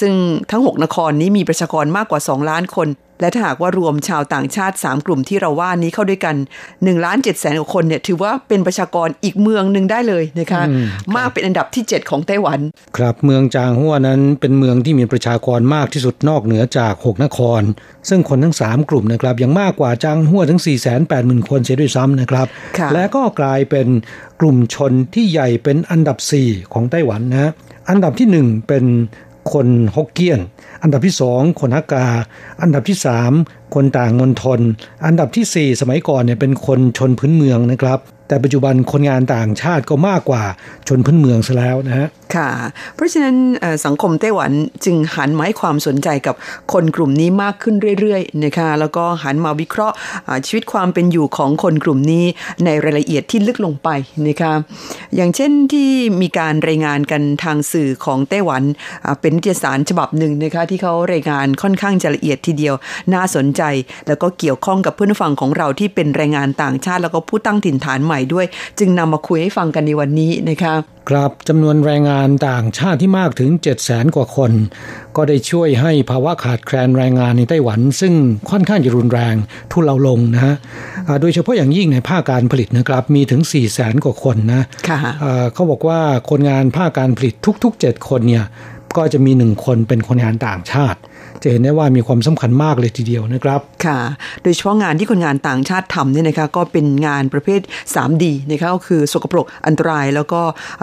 ซึ่งทั้ง 6 นครนี้มีประชากรมากกว่า 2 ล้านคน และถ้าหากว่ารวมชาวต่างชาติ 3 กลุ่มที่เราว่านี้เข้าด้วยกัน1ล้าน7แสนกว่าคนเนี่ยถือว่าเป็นประชากรอีกเมืองหนึ่งได้เลยนะคะอืมมากเป็นอันดับที่ 7 ของไต้หวัน ครับเมืองจางฮั่วนั้นเป็นเมืองที่มีประชากรมากที่สุดนอกเหนือจาก 6 นคร ซึ่งคนทั้ง 3 กลุ่มนะครับยังมากกว่าจางฮั่วถึง 4 8 0 0 0 0 คนเสียด้วยซ้ำนะครับค่ะและก็กลายเป็นกลุ่มชนที่ใหญ่เป็นอันดับ 4 ของไต้หวันนะอันดับที่ 1 เป็นคนฮกเกี้ยน อันดับที่สองคนฮักกา อันดับที่สามคนต่างมณฑลอันดับที่สี่สมัยก่อนเนี่ยเป็นคนชนพื้นเมืองนะครับ แต่ปัจจุบันคนงานต่างชาติก็มากกว่าชนพื้นเมืองซะแล้วนะฮะค่ะ เพราะฉะนั้นสังคมไต้หวันจึงหันมาให้ความสนใจกับคนกลุ่มนี้มากขึ้นเรื่อยๆนะคะแล้วก็หันมาวิเคราะห์ชีวิตความเป็นอยู่ของคนกลุ่มนี้ในรายละเอียดที่ลึกลงไปนะคะอย่างเช่นที่มีการรายงานกันทางสื่อของไต้หวันเป็นนิตยสารฉบับหนึ่งนะคะที่เขารายงานค่อนข้างจะละเอียดทีเดียวน่าสนใจ แล้วก็เกี่ยวข้องกับเพื่อนฝั่งของเราที่เป็นแรงงานต่างชาติ แล้วก็ผู้ตั้งถิ่นฐานใหม่ด้วย จึงนำมาคุยให้ฟังกันในวันนี้นะคะครับจำนวนแรงงานต่างชาติที่มากถึง 7 0 0 0 0 0กว่าคน ก็ได้ช่วยให้ภาวะขาดแคลนแรงงานในไต้หวัน ซึ่งค่อนข้างจะรุนแรงทุเลาลงนะฮะอ่าโดยเฉพาะอย่างยิ่งในภาคการผลิตนะครับมีถึง 4 0 0 0 0 0กว่าคนนะค่ะอ่าเขาบอกว่าคนงานภาคการผลิตทุก ๆ 7 คนเนี่ยก็จะมีหนึ่งคนเป็นคนงานต่างชาติ จะเห็นได้ว่ามีความสำคัญมากเลยทีเดียวนะครับ ค่ะ โดยเฉพาะงานที่คนงานต่างชาติทำเนี่ยนะคะก็เป็นงานประเภท 3D นะคะก็คือสกปรกอันตรายแล้วก็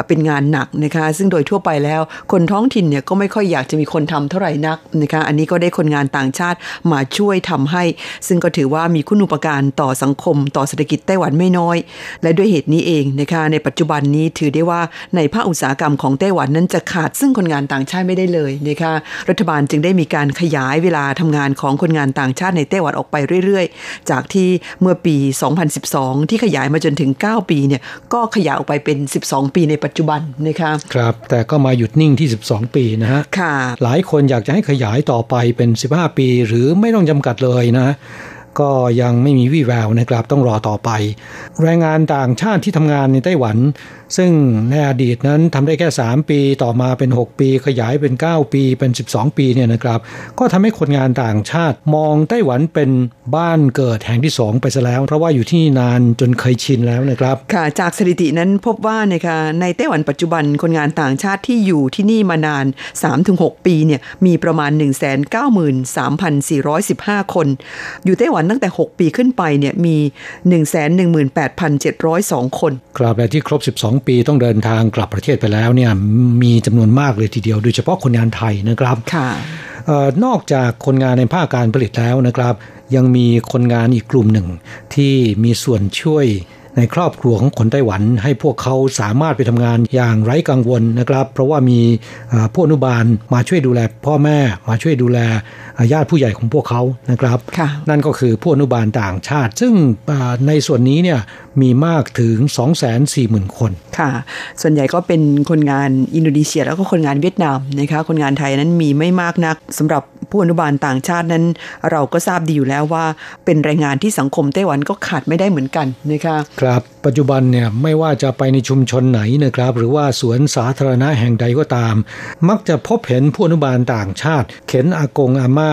เป็นงานหนักนะคะซึ่งโดยทั่วไปแล้วคนท้องถิ่นเนี่ยก็ไม่ค่อยอยากจะมีคนทำเท่าไหร่นักนะคะอันนี้ก็ได้คนงานต่างชาติมาช่วยทำให้ ซึ่งก็ถือว่ามีคุณอุปการต่อสังคม ต่อเศรษฐกิจไต้หวันไม่น้อย และด้วยเหตุนี้เองนะคะในปัจจุบันนี้ถือได้ว่าในภาคอุตสาหกรรมของไต้หวันนั้นจะขาดซึ่งคนงานต่างชาติไม่ได้เลยนะคะรัฐบาลจึงได้มีการขยายเวลาทำงานของคนงานต่างชาติในไต้หวันออกไปเรื่อยๆ จากที่เมื่อปี 2012 ที่ขยายมาจนถึง 9 ปีเนี่ยก็ขยายออกไปเป็น 12 ปีในปัจจุบันนะคะครับ แต่ก็มาหยุดนิ่งที่ 12 ปีนะฮะค่ะหลายคนอยากจะให้ขยายต่อไปเป็น 15 ปี หรือไม่ต้องจำกัดเลยนะ ก็ยังไม่มีวี่แววนะครับต้องรอต่อไป แรงงานต่างชาติที่ทำงานในไต้หวัน ซึ่งในอดีตนั้นทำได้แค่ 3 ปีต่อมาเป็น 6 ปี ขยายเป็น 9 ปีเป็น 12 ปีเนี่ยนะครับ ก็ทำให้คนงานต่างชาติมองไต้หวันเป็นบ้านเกิดแห่งที่ 2 ไปซะแล้ว เพราะว่าอยู่ที่นานจนเคยชินแล้วนะครับค่ะจากสถิตินั้นพบว่านะคะในไต้หวันปัจจุบันคนงานต่างชาติที่อยู่ที่นี่มานาน 3-6 ปีเนี่ยมีประมาณ 193,415 คน อยู่ไต้หวันตั้งแต่ 6 ปีขึ้นไปเนี่ยมี 118,702 คน ครับและที่ครบ 12 ปีต้องเดินทางกลับประเทศไปแล้วเนี่ยมีจำนวนมากเลยทีเดียว โดยเฉพาะคนงานไทยนะครับค่ะเออนอกจากคนงานในภาคการผลิตแล้วนะครับ ยังมีคนงานอีกกลุ่มหนึ่งที่มีส่วนช่วย ในครอบครัวของคนไต้หวัน ให้พวกเขาสามารถไปทำงานอย่างไร้กังวลนะครับ เพราะว่ามีเอ่อผู้อนุบาลมาช่วยดูแลพ่อแม่มาช่วยดูแลเอ่อญาติผู้ใหญ่ของพวกเขานะครับค่ะนั่นก็คือผู้อนุบาลต่างชาติ ซึ่งอ่าในส่วนนี้เนี่ยมีมากถึง 240,000 คนค่ะ ส่วนใหญ่ก็เป็นคนงานอินโดนีเซียแล้วก็คนงานเวียดนามนะคะคนงานไทยนั้นมีไม่มากนักสำหรับผู้อนุบาลต่างชาตินั้น เราก็ทราบดีอยู่แล้วว่าเป็นแรงงานที่สังคมไต้หวันก็ขาดไม่ได้เหมือนกันนะคะครับ ปัจจุบันเนี่ยไม่ว่าจะไปในชุมชนไหนนะครับ หรือว่าสวนสาธารณะแห่งใดก็ตาม มักจะพบเห็นผู้อนุบาลต่างชาติ เข็นอากงอาม่า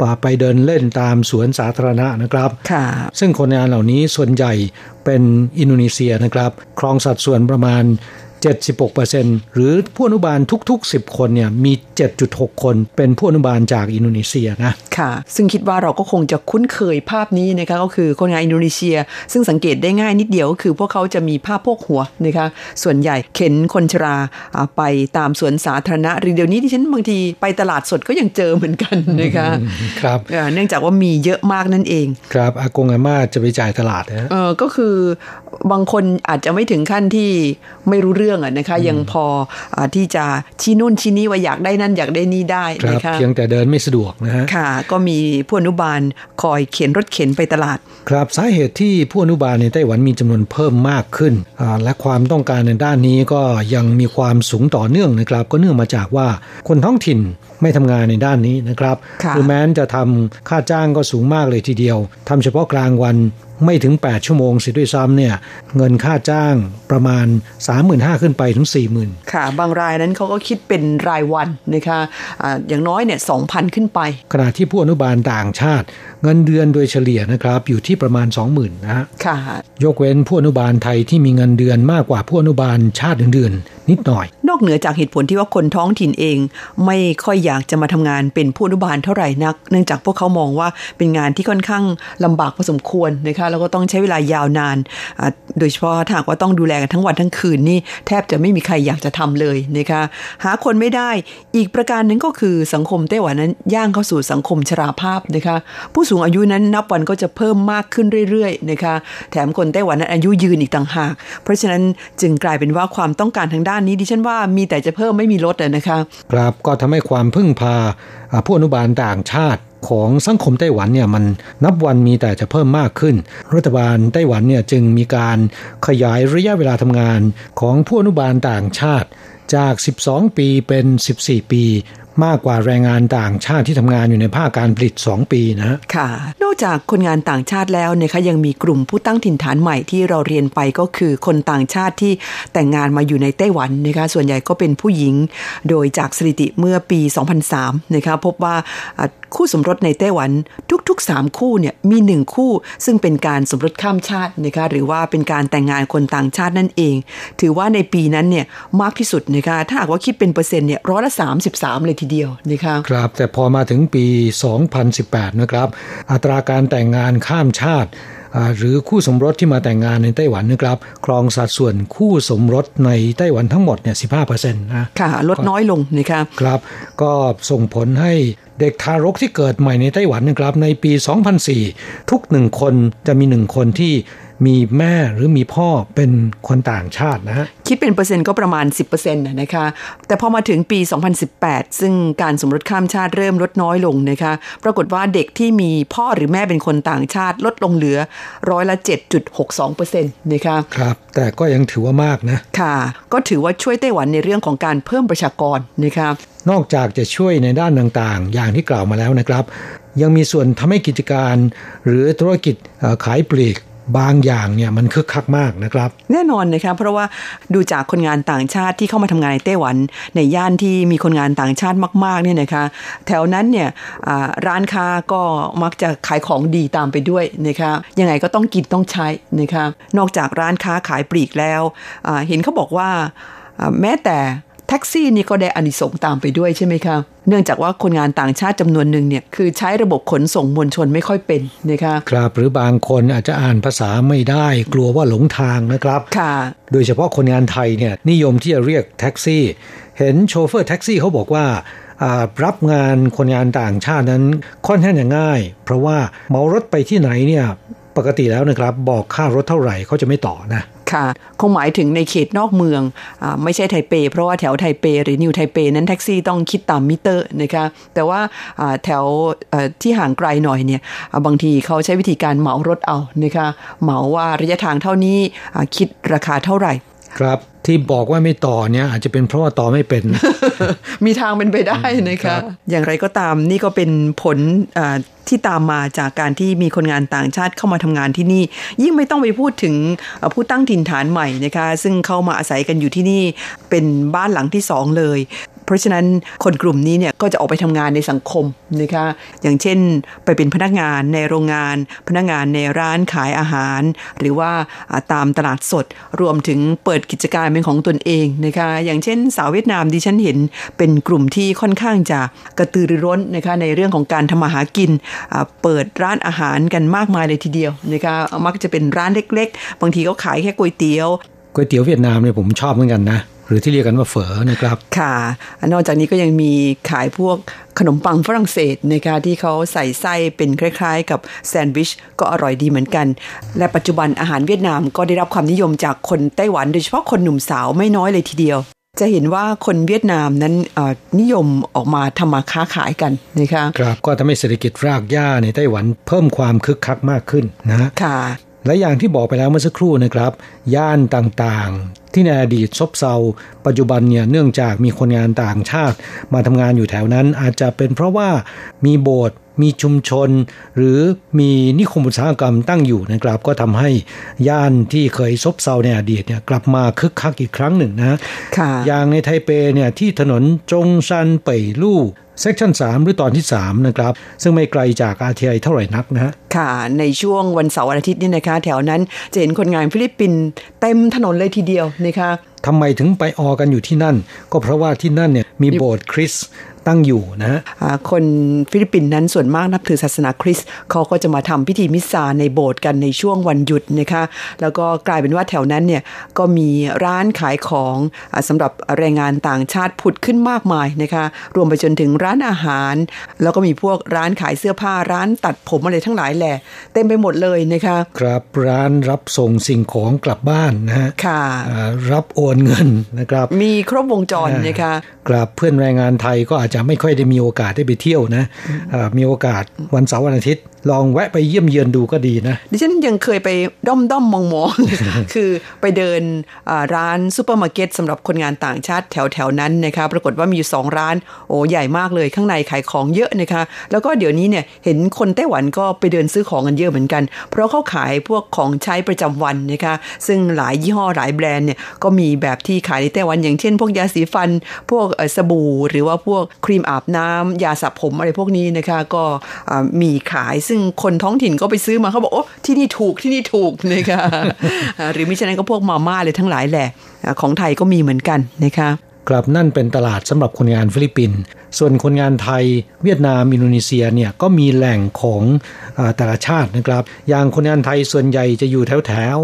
พาไปเดินเล่นตามสวนสาธารณะนะครับค่ะซึ่งคนงานเหล่านี้ส่วนใหญ่เป็นอินโดนีเซียนะครับ ครองสัดส่วนประมาณ 76%หรือผู้อนุบาลทุก ๆ 10 คนเนี่ยมี 7.6 คนเป็นผู้อนุบาลจากอินโดนีเซียนะค่ะ ซึ่งคิดว่าเราก็คงจะคุ้นเคยภาพนี้นะคะก็คือคนงานอินโดนีเซีย ซึ่งสังเกตได้ง่ายนิดเดียวก็คือพวกเขาจะมีผ้าโพกหัวนะคะส่วนใหญ่เข็นคนชราอ่าไปตามสวนสาธารณะหรือเดี๋ยวนี้ที่ฉันบางทีไปตลาดสดก็ยังเจอเหมือนกันนะคะครับเอ่อเนื่องจากว่ามีเยอะมากนั่นเอง ครับอากงอาม่าจะไปจ่ายตลาดนะเออก็คือบางคนอาจจะไม่ถึงขั้นที่ไม่รู้เรื่องอะนะคะยังพออาที่จะชี้นู่นชี้นี่ว่าอยากได้นั่นอยากได้นี่ได้ครับนะคะเพียงแต่เดินไม่สะดวกนะฮะค่ะ ก็มีผู้อนุบาลคอยเข็นรถเข็นไปตลาด ครับสาเหตุที่ผู้อนุบาลในไต้หวันมีจำนวนเพิ่มมากขึ้นอ่าและความต้องการในด้านนี้ก็ยังมีความสูงต่อเนื่องนะครับ ก็เนื่องมาจากว่าคนท้องถิ่นไม่ทำงานในด้านนี้นะครับค่ะอแม้นจะทำค่าจ้างก็สูงมากเลยทีเดียวทำเฉพาะกลางวันไม่ถึง 8 ชั่วโมงเสิด้วยซ้ำเนี่ยเงินค่าจ้างประมาณ 35,000 ขึ้นไปถึง 40,000 ค่ะ บางรายนั้นเขาก็คิดเป็นรายวันนะคะอะอย่างน้อยเนี่ยสองพันขึ้นไป ขณะที่ผู้อนุบาลต่างชาติ เงินเดือนโดยเฉลี่ยนะครับอยู่ที่ประมาณ 20,000นะฮะค่ะ ยกเว้นผู้อนุบาลไทยที่มีเงินเดือนมากกว่าผู้อนุบาลชาติอื่นๆนิดหน่อย นอกเหนือจากเหตุผลที่ว่าคนท้องถิ่นเอง ไม่ค่อยอยากจะมาทำงานเป็นผู้อนุบาลเท่าไหร่นัก เนื่องจากพวกเขามองว่าเป็นงานที่ค่อนข้างลำบากพอสมควรนะคะแล้วก็ต้องใช้เวลายาวนาน โดยเฉพาะถ้าหากว่าต้องดูแลกันทั้งวันทั้งคืนนี่แทบจะไม่มีใครอยากจะทำเลยนะคะหาคนไม่ได้อีกประการหนึ่งก็คือสังคมไต้หวันนั้นย่างเข้าสู่สังคมชราภาพนะคะผู้สูงอายุนั้นนับวันก็จะเพิ่มมากขึ้นเรื่อยๆนะคะแถมคนไต้หวันนั้นอายุยืนอีกต่างหาก เพราะฉะนั้นจึงกลายเป็นว่าความต้องการทางด้านนี้ดิฉันว่ามีแต่จะเพิ่มไม่มีลดนะคะครับก็ทำให้ความพึ่งพาอ่าผู้อนุบาลต่างชาติของสังคมไต้หวันเนี่ยมันนับวันมีแต่จะเพิ่มมากขึ้น รัฐบาลไต้หวันเนี่ยจึงมีการขยายระยะเวลาทำงานของผู้อนุบาลต่างชาติจาก 12 ปีเป็น 14 ปี มากกว่าแรงงานต่างชาติที่ทำงานอยู่ในภาคการผลิต 2 ปีนะฮะค่ะ นอกจากคนงานต่างชาติแล้วนะคะยังมีกลุ่มผู้ตั้งถิ่นฐานใหม่ที่เราเรียนไปก็คือคนต่างชาติที่แต่งงานมาอยู่ในไต้หวันนะคะส่วนใหญ่ก็เป็นผู้หญิง โดยจากสถิติเมื่อปี 2003นะคะพบว่าคู่สมรสในไต้หวันทุกๆ 3 คู่เนี่ยมีหนึ่งคู่ ซึ่งเป็นการสมรสข้ามชาตินะคะหรือว่าเป็นการแต่งงานคนต่างชาตินั่นเอง ถือว่าในปีนั้นเนี่ยมากที่สุดนะคะถ้าหากว่าคิดเป็นเปอร์เซ็นต์เนี่ยร้อยละ33เลยทีเดียวนะคะครับแต่พอมาถึงปี 2018 นะครับ อัตราการแต่งงานข้ามชาติอ่าหรือคู่สมรสที่มาแต่งงานในไต้หวันนะครับ ครองสัดส่วนคู่สมรสในไต้หวันทั้งหมดเนี่ย15%นะค่ะ ลดน้อยลงนะคะครับ ก็ส่งผลให้เด็กทารกที่เกิดใหม่ในไต้หวันนะครับ ในปี 2004 ทุกหนึ่งคนจะมีหนึ่งคนที่ มีแม่หรือมีพ่อเป็นคนต่างชาตินะฮะคิดเป็นเปอร์เซ็นต์ก็ประมาณ 10%นะนะคะ แต่พอมาถึงปี 2018 ซึ่งการสมรสข้ามชาติเริ่มลดน้อยลงนะคะ ปรากฏว่าเด็กที่มีพ่อหรือแม่เป็นคนต่างชาติลดลงเหลือร้อยละ 7.62%นะคะครับแต่ก็ยังถือว่ามากนะค่ะ ก็ถือว่าช่วยไต้หวันในเรื่องของการเพิ่มประชากรนะคะนอกจากจะช่วยในด้านต่างๆ อย่างที่กล่าวมาแล้วนะครับ ยังมีส่วนทำให้กิจการ หรือธุรกิจขายปลีก บางอย่างเนี่ยมันคึกคักมากนะครับ แน่นอนนะคะเพราะว่าดูจากคนงานต่างชาติที่เข้ามาทำงานในไต้หวัน ในย่านที่มีคนงานต่างชาติมากๆเนี่ยนะคะ แถวนั้นเนี่ยร้านค้าก็มักจะขายของดีตามไปด้วยนะคะยังไงก็ต้องกินต้องใช้นะคะนอกจากร้านค้าขายปลีกแล้วเห็นเขาบอกว่าแม้แต่ แท็กซี่นี่ก็ได้อานิสงส์ตามไปด้วยใช่ไหมคะเนื่องจากว่าคนงานต่างชาติจำนวนหนึ่งเนี่ยคือใช้ระบบขนส่งมวลชนไม่ค่อยเป็นนะคะครับหรือบางคนอาจจะอ่านภาษาไม่ได้กลัวว่าหลงทางนะครับค่ะ โดยเฉพาะคนงานไทยเนี่ยนิยมที่จะเรียกแท็กซี่ เห็นโชเฟอร์แท็กซี่เขาบอกว่ารับงานคนงานต่างชาตินั้นค่อนข้างจะง่าย เพราะว่าเมารถไปที่ไหนเนี่ย ปกติแล้วนะครับ บอกค่ารถเท่าไหร่เขาจะไม่ต่อนะ ค่ะคงหมายถึงในเขตนอกเมืองอไม่ใช่ไทเป เพราะว่าแถวไทเป หรือนิวไทเป นั้นแท็กซี่ต้องคิดตามมิเตอร์นะคะแต่ว่าแถวที่ห่างไกลหน่อยเนี่ยบางทีเขาใช้วิธีการเหมารถเอานะคะเหมาว่าระยะทางเท่านี้คิดราคาเท่าไหร่ครับ ที่บอกว่าไม่ต่อเนี่ยอาจจะเป็นเพราะว่าต่อไม่เป็น มีทางเป็นไปได้นะคะอย่างไรก็ตามนี่ก็เป็นผลที่ตามมาจากการที่มีคนงานต่างชาติเข้ามาทำงานที่นี่ ยิ่งไม่ต้องไปพูดถึงผู้ตั้งถิ่นฐานใหม่นะคะ ซึ่งเข้ามาอาศัยกันอยู่ที่นี่เป็นบ้านหลังที่สองเลย เพราะฉะนั้นคนกลุ่มนี้เนี่ยก็จะออกไปทำงานในสังคมนะคะอย่างเช่น ไปเป็นพนักงานในโรงงาน พนักงานในร้านขายอาหาร หรือว่าตามตลาดสดรวมถึงเปิดกิจการเป็นของตนเองนะคะอย่างเช่น สาวเวียดนามที่ฉันเห็นเป็นกลุ่มที่ค่อนข้างจะกระตือรือร้นนะคะในเรื่องของการทำมาหากิน เปิดร้านอาหารกันมากมายเลยทีเดียวนะคะมักจะเป็นร้านเล็ก ๆ บางทีก็ขายแค่ก๋วยเตี๋ยวก๋วยเตี๋ยวเวียดนามเนี่ยผมชอบเหมือนกันนะ หรือที่เรียกกันว่าเฝอนะครับค่ะ นอกจากนี้ก็ยังมีขายพวกขนมปังฝรั่งเศสนะคะที่เขาใส่ไส้เป็นคล้ายๆ กับแซนด์วิชก็อร่อยดีเหมือนกัน และปัจจุบันอาหารเวียดนามก็ได้รับความนิยมจากคนไต้หวันโดยเฉพาะคนหนุ่มสาวไม่น้อยเลยทีเดียวจะเห็นว่าคนเวียดนามนั้นนิยมออกมาทำมาค้าขายกันนะคะครับก็ทำให้เศรษฐกิจรากหญ้าในไต้หวันเพิ่มความคึกคักมากขึ้นนะค่ะ และอย่างที่บอกไปแล้วเมื่อสักครู่นะครับ ย่านต่างๆ ที่ในอดีตซบเซา ปัจจุบันเนี่ยเนื่องจากมีคนงานต่างชาติ มาทำงานอยู่แถวนั้น อาจจะเป็นเพราะว่ามีโบสถ์มีชุมชน หรือมีนิคมอุตสาหกรรมตั้งอยู่นะครับ ก็ทำให้ย่านที่เคยซบเซาในอดีตเนี่ยกลับมาคึกคักอีกครั้งหนึ่งนะอย่างในไทเปเนี่ยที่ถนนจงซันเป่ยลู่ section 3 หรือตอนที่ 3 นะครับ ซึ่งไม่ไกลจาก RTI เท่าไหร่นักนะฮะค่ะ ในช่วงวันเสาร์อาทิตย์นี่นะคะ แถวนั้นจะเห็นคนงานฟิลิปปินส์เต็มถนนเลยทีเดียวนะคะทำไมถึงไปออกันอยู่ที่นั่น ก็เพราะว่าที่นั่นเนี่ยมีโบสถ์คริสต์ ตั้งอยู่นะฮะคนฟิลิปปินส์นั้นส่วนมากนับถือศาสนาคริสต์เขาก็จะมาทำพิธีมิสซาในโบสถ์กันในช่วงวันหยุดนะคะแล้วก็กลายเป็นว่าแถวนั้นเนี่ยก็มีร้านขายของสำหรับแรงงานต่างชาติผุดขึ้นมากมายนะคะรวมไปจนถึงร้านอาหาร แล้วก็มีพวกร้านขายเสื้อผ้าร้านตัดผมอะไรทั้งหลายแหละเต็มไปหมดเลยนะคะครับร้านรับส่งสิ่งของกลับบ้านนะฮะค่ะรับโอนเงินนะครับ มีครบวงจรนะคะกลับเพื่อนแรงงานไทยก็อาจจะไม่ค่อยได้มีโอกาสได้ไปเที่ยวนะมีโอกาสวันเสาร์วันอาทิตย์ ลองแวะไปเยี่ยมเยือนดูก็ดีนะดิฉันยังเคยไปด้อมด้อมมองมองคือไปเดินร้านซูเปอร์มาร์เก็ตสำหรับคนงานต่างชาติแถวแถวนั้นนะคะปรากฏว่ามีอยู่สองร้านโอ้ใหญ่มากเลยข้างในขายของเยอะนะคะ แล้วก็เดี๋ยวนี้เนี่ยเห็นคนไต้หวันก็ไปเดินซื้อของกันเยอะเหมือนกัน เพราะเขาขายพวกของใช้ประจำวันนะคะซึ่งหลายยี่ห้อหลายแบรนด์เนี่ยก็มีแบบที่ขายในไต้หวันอย่างเช่น พวกยาสีฟัน พวกสบู่ หรือว่าพวกครีมอาบน้ำยาสระผมอะไรพวกนี้นะคะ ก็มีขายซึ่งคนท้องถิ่นก็ไปซื้อมาเขาบอกโอ้ที่นี่ถูกที่นี่ถูกนะคะหรือมิฉะนั้นก็พวกมาม่าเลยทั้งหลายแหละของไทยก็มีเหมือนกันนะคะ กลับนั่นเป็นตลาดสำหรับคนงานฟิลิปปินส์ส่วนคนงานไทยเวียดนามอินโดนีเซียเนี่ยก็มีแหล่งของแต่ละชาตินะครับ อย่างคนงานไทยส่วนใหญ่จะอยู่แถวแถว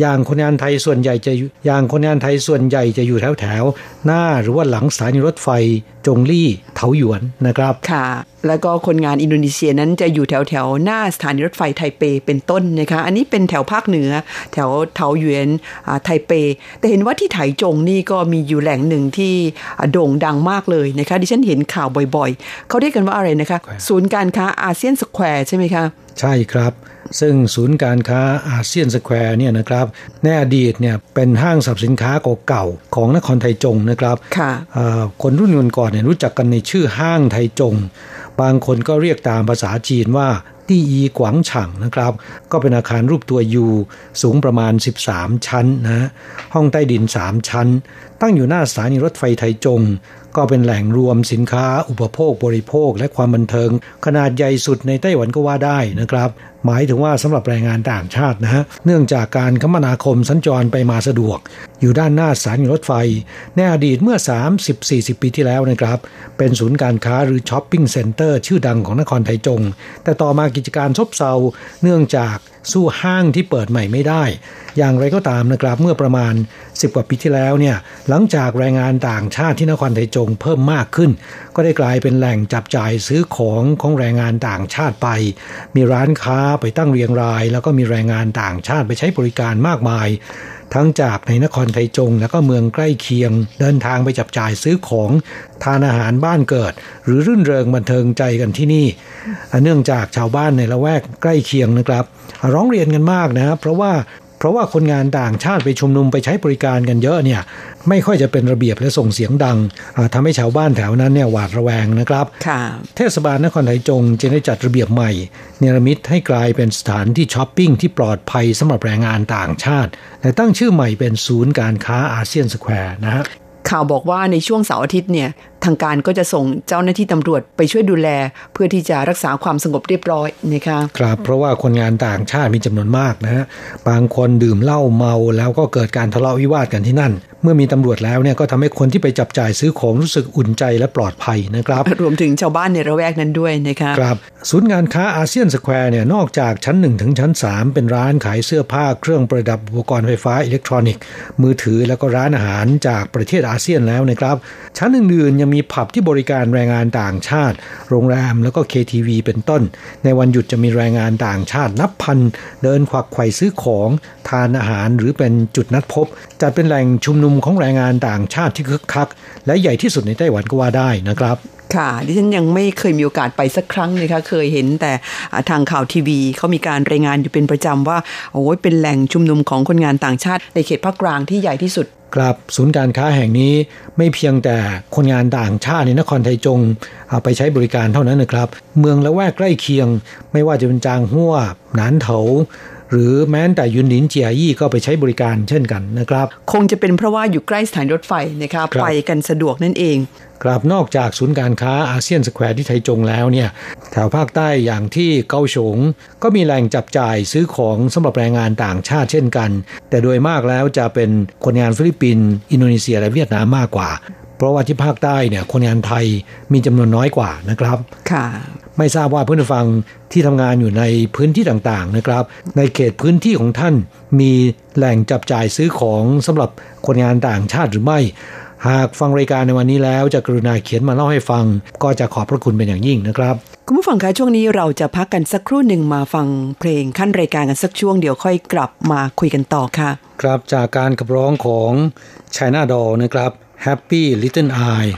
อย่างคนงานไทยส่วนใหญ่จะอย่างคนงานไทยส่วนใหญ่จะอยู่แถวแถวหน้าหรือว่าหลังสถานีรถไฟจงลี่เถาหยวนนะครับค่ะ แล้วก็คนงานอินโดนีเซียนั้นจะอยู่แถวแถวหน้าสถานีรถไฟไทเปเป็นต้นนะคะ อันนี้เป็นแถวภาคเหนือ แถวเถาหยวนไทเป แต่เห็นว่าที่ไถจงนี่ก็มีอยู่แหล่งหนึ่งที่โด่งดังมากเลยนะคะ ดิฉันเห็นข่าวบ่อยๆ เขาเรียกกันว่าอะไรนะคะ ศูนย์การค้าอาเซียนสแควร์ใช่ไหมคะใช่ครับ ซึ่งศูนย์การค้าอาเซียนสแควร์เนี่ยนะครับในอดีตเนี่ยเป็นห้างสรรพสินค้าเก่าๆของนครไทจงนะครับ ค่ะคนรุ่นก่อนเนี่ยรู้จักกันในชื่อห้างไทจง บางคนก็เรียกตามภาษาจีนว่าตี้อีกว่างฉ่างนะครับ ก็เป็นอาคารรูปตัวยูสูงประมาณ 13 ชั้นนะห้องใต้ดิน 3 ชั้น ตั้งอยู่หน้าสถานีรถไฟไทจง ก็เป็นแหล่งรวมสินค้าอุปโภคบริโภคและความบันเทิง ขนาดใหญ่สุดในไต้หวันก็ว่าได้นะครับ หมายถึงว่าสำหรับแรงงานต่างชาตินะฮะเนื่องจากการคมนาคมสัญจรไปมาสะดวก อยู่ด้านหน้าสถานีรถไฟ ในอดีตเมื่อ 30-40 ปีที่แล้วนะครับ เป็นศูนย์การค้าหรือ shopping center ชื่อดังของนครไทจง แต่ต่อมากิจการซบเซาเนื่องจากสู้ห้างที่เปิดใหม่ไม่ได้ อย่างไรก็ตามนะครับเมื่อประมาณ 10 กว่าปีที่แล้วเนี่ยหลังจากแรงงานต่างชาติที่นครไทจงเพิ่มมากขึ้น ก็ได้กลายเป็นแหล่งจับจ่ายซื้อของของแรงงานต่างชาติไป มีร้านค้าไปตั้งเรียงราย แล้วก็มีแรงงานต่างชาติไปใช้บริการมากมาย ทั้งจากในนครไทจง แล้วก็เมืองใกล้เคียง เดินทางไปจับจ่ายซื้อของทานอาหารบ้านเกิด หรือรื่นเริงบันเทิงใจกันที่นี่ เนื่องจากชาวบ้านในละแวกใกล้เคียงนะครับ ร้องเรียนกันมากนะ เพราะว่า เพราะว่าคนงานต่างชาติไปชุมนุมไปใช้บริการกันเยอะเนี่ยไม่ค่อยจะเป็นระเบียบและส่งเสียงดังทำให้ชาวบ้านแถวนั้นเนี่ยหวาดระแวงนะครับค่ะเทศบาลนครไทจงจึงได้จัดระเบียบใหม่ เนรมิตให้กลายเป็นสถานที่ช้อปปิ้งที่ปลอดภัยสำหรับแรงงานต่างชาติ และตั้งชื่อใหม่เป็นศูนย์การค้าอาเซียนสแควร์นะฮะ ข่าวบอกว่าในช่วงเสาร์อาทิตย์เนี่ยทางการก็จะส่งเจ้าหน้าที่ตำรวจไปช่วยดูแล เพื่อที่จะรักษาความสงบเรียบร้อยนะคะครับเพราะว่าคนงานต่างชาติมีจำนวนมากนะฮะบางคนดื่มเหล้าเมาแล้วก็เกิดการทะเลาะวิวาทกันที่นั่น เมื่อมีตำรวจแล้วเนี่ยก็ทำให้คนที่ไปจับจ่ายซื้อของรู้สึกอุ่นใจและปลอดภัยนะครับ รวมถึงชาวบ้านในละแวกนั้นด้วยนะคะครับศูนย์การค้าอาเซียนสแควร์เนี่ยนอกจากชั้น 1 ถึงชั้น 3 เป็นร้านขายเสื้อผ้าเครื่องประดับอุปกรณ์ไฟฟ้าอิเล็กทรอนิกส์มือถือแล้วก็ร้านอาหารจากประเทศอาเซียนแล้วนะครับ ชั้นอื่นๆยังมีผับที่บริการแรงงานต่างชาติ โรงแรมแล้วก็ KTV เป็นต้น ในวันหยุดจะมีแรงงานต่างชาตินับพันเดินควักไขว่ซื้อของทานอาหารหรือเป็นจุดนัดพบจัดเป็นแหล่งชุมนุมของแรงงานต่างชาติที่คึกคัก และใหญ่ที่สุดในไต้หวันก็ว่าได้นะครับค่ะดิฉันยังไม่เคยมีโอกาสไปสักครั้งเลยค่ะเคยเห็นแต่ทางข่าวทีวีเขามีการรายงานอยู่เป็นประจำว่าโอ้ยเป็นแหล่งชุมนุมของคนงานต่างชาติ ในเขตภาคกลางที่ใหญ่ที่สุดครับศูนย์การค้าแห่งนี้ไม่เพียงแต่คนงานต่างชาติในนครไทจงเอาไปใช้บริการเท่านั้นนะครับ เมืองละแวกใกล้เคียง ไม่ว่าจะเป็นจางหัวหนานเถา หรือแม้แต่ยุนหลินเจียยี่ก็ไปใช้บริการเช่นกันนะครับ คงจะเป็นเพราะว่าอยู่ใกล้สถานีรถไฟนะคะครับไปกันสะดวกนั่นเองครับนอกจากศูนย์การค้าอาเซียนสแควร์ที่ไทจงแล้วเนี่ยแถวภาคใต้อย่างที่เกาสงก็มีแหล่งจับจ่ายซื้อของสำหรับแรงงานต่างชาติเช่นกัน แต่โดยมากแล้วจะเป็นคนงานฟิลิปปินส์อินโดนีเซียและเวียดนามมากกว่าเพ ราะว่าที่ภาคใต้เนี่ยคนงานไทยมีจำนวนน้อยกว่านะครับ ค่ะ ไม่ทราบว่าเพื่อนผู้ฟังที่ทำงานอยู่ในพื้นที่ต่างๆนะครับ ในเขตพื้นที่ของท่านมีแหล่งจับจ่ายซื้อของสำหรับคนงานต่างชาติหรือไม่ หากฟังรายการในวันนี้แล้วจะกรุณาเขียนมาเล่าให้ฟัง ก็จะขอบพระคุณเป็นอย่างยิ่งนะครับคุณผู้ฟังคะช่วงนี้เราจะพักกันสักครู่หนึ่งมาฟังเพลงขั้นรายการกันสักช่วงเดี๋ยวค่อยกลับมาคุยกันต่อค่ะ ครับจากการขับร้องของ China Doll นะครับ Happy Little Eye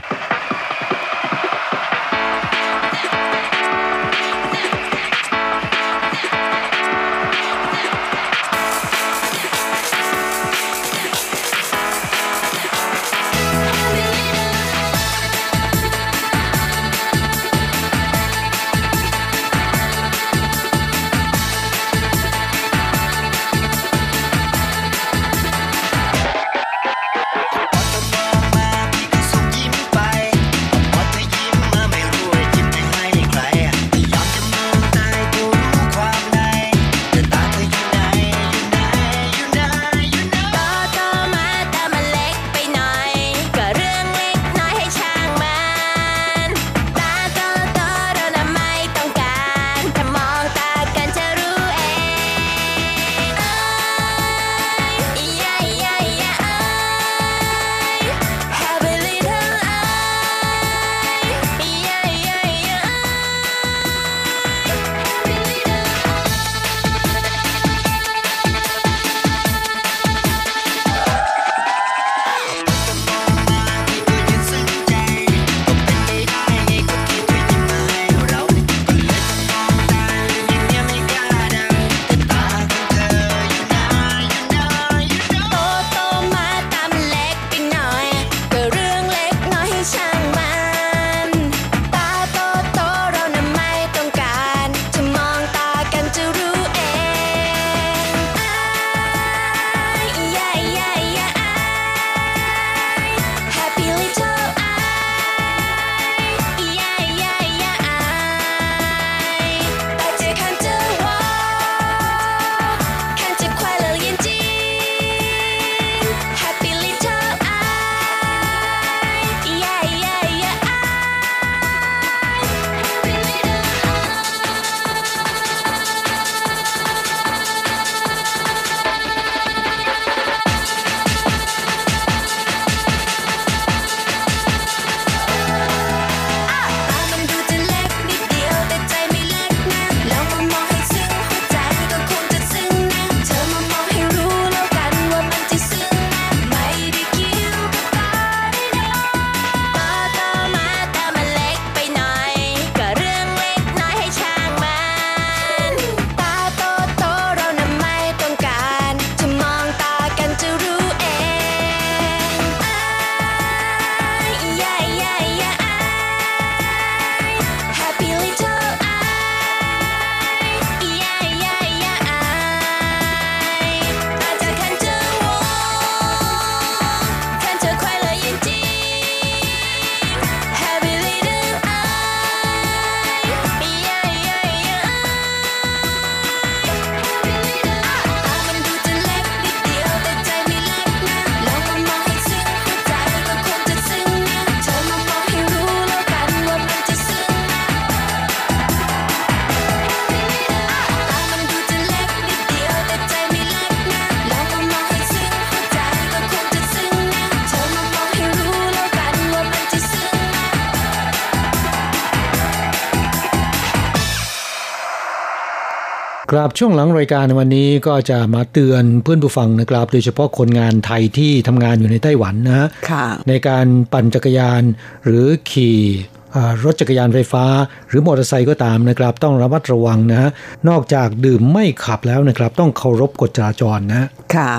ครับช่วงหลังรายการวันนี้ก็จะมาเตือนเพื่อนผู้ฟังนะครับ โดยเฉพาะคนงานไทยที่ทำงานอยู่ในไต้หวันนะฮะค่ะในการปั่นจักรยานหรือขี่อ่า รถจักรยานไฟฟ้า หรือมอเตอร์ไซค์ก็ตามนะครับ ต้องระมัดระวังนะฮะนอกจากดื่มไม่ขับแล้วนะครับ ต้องเคารพกฎจราจรนะค่ะ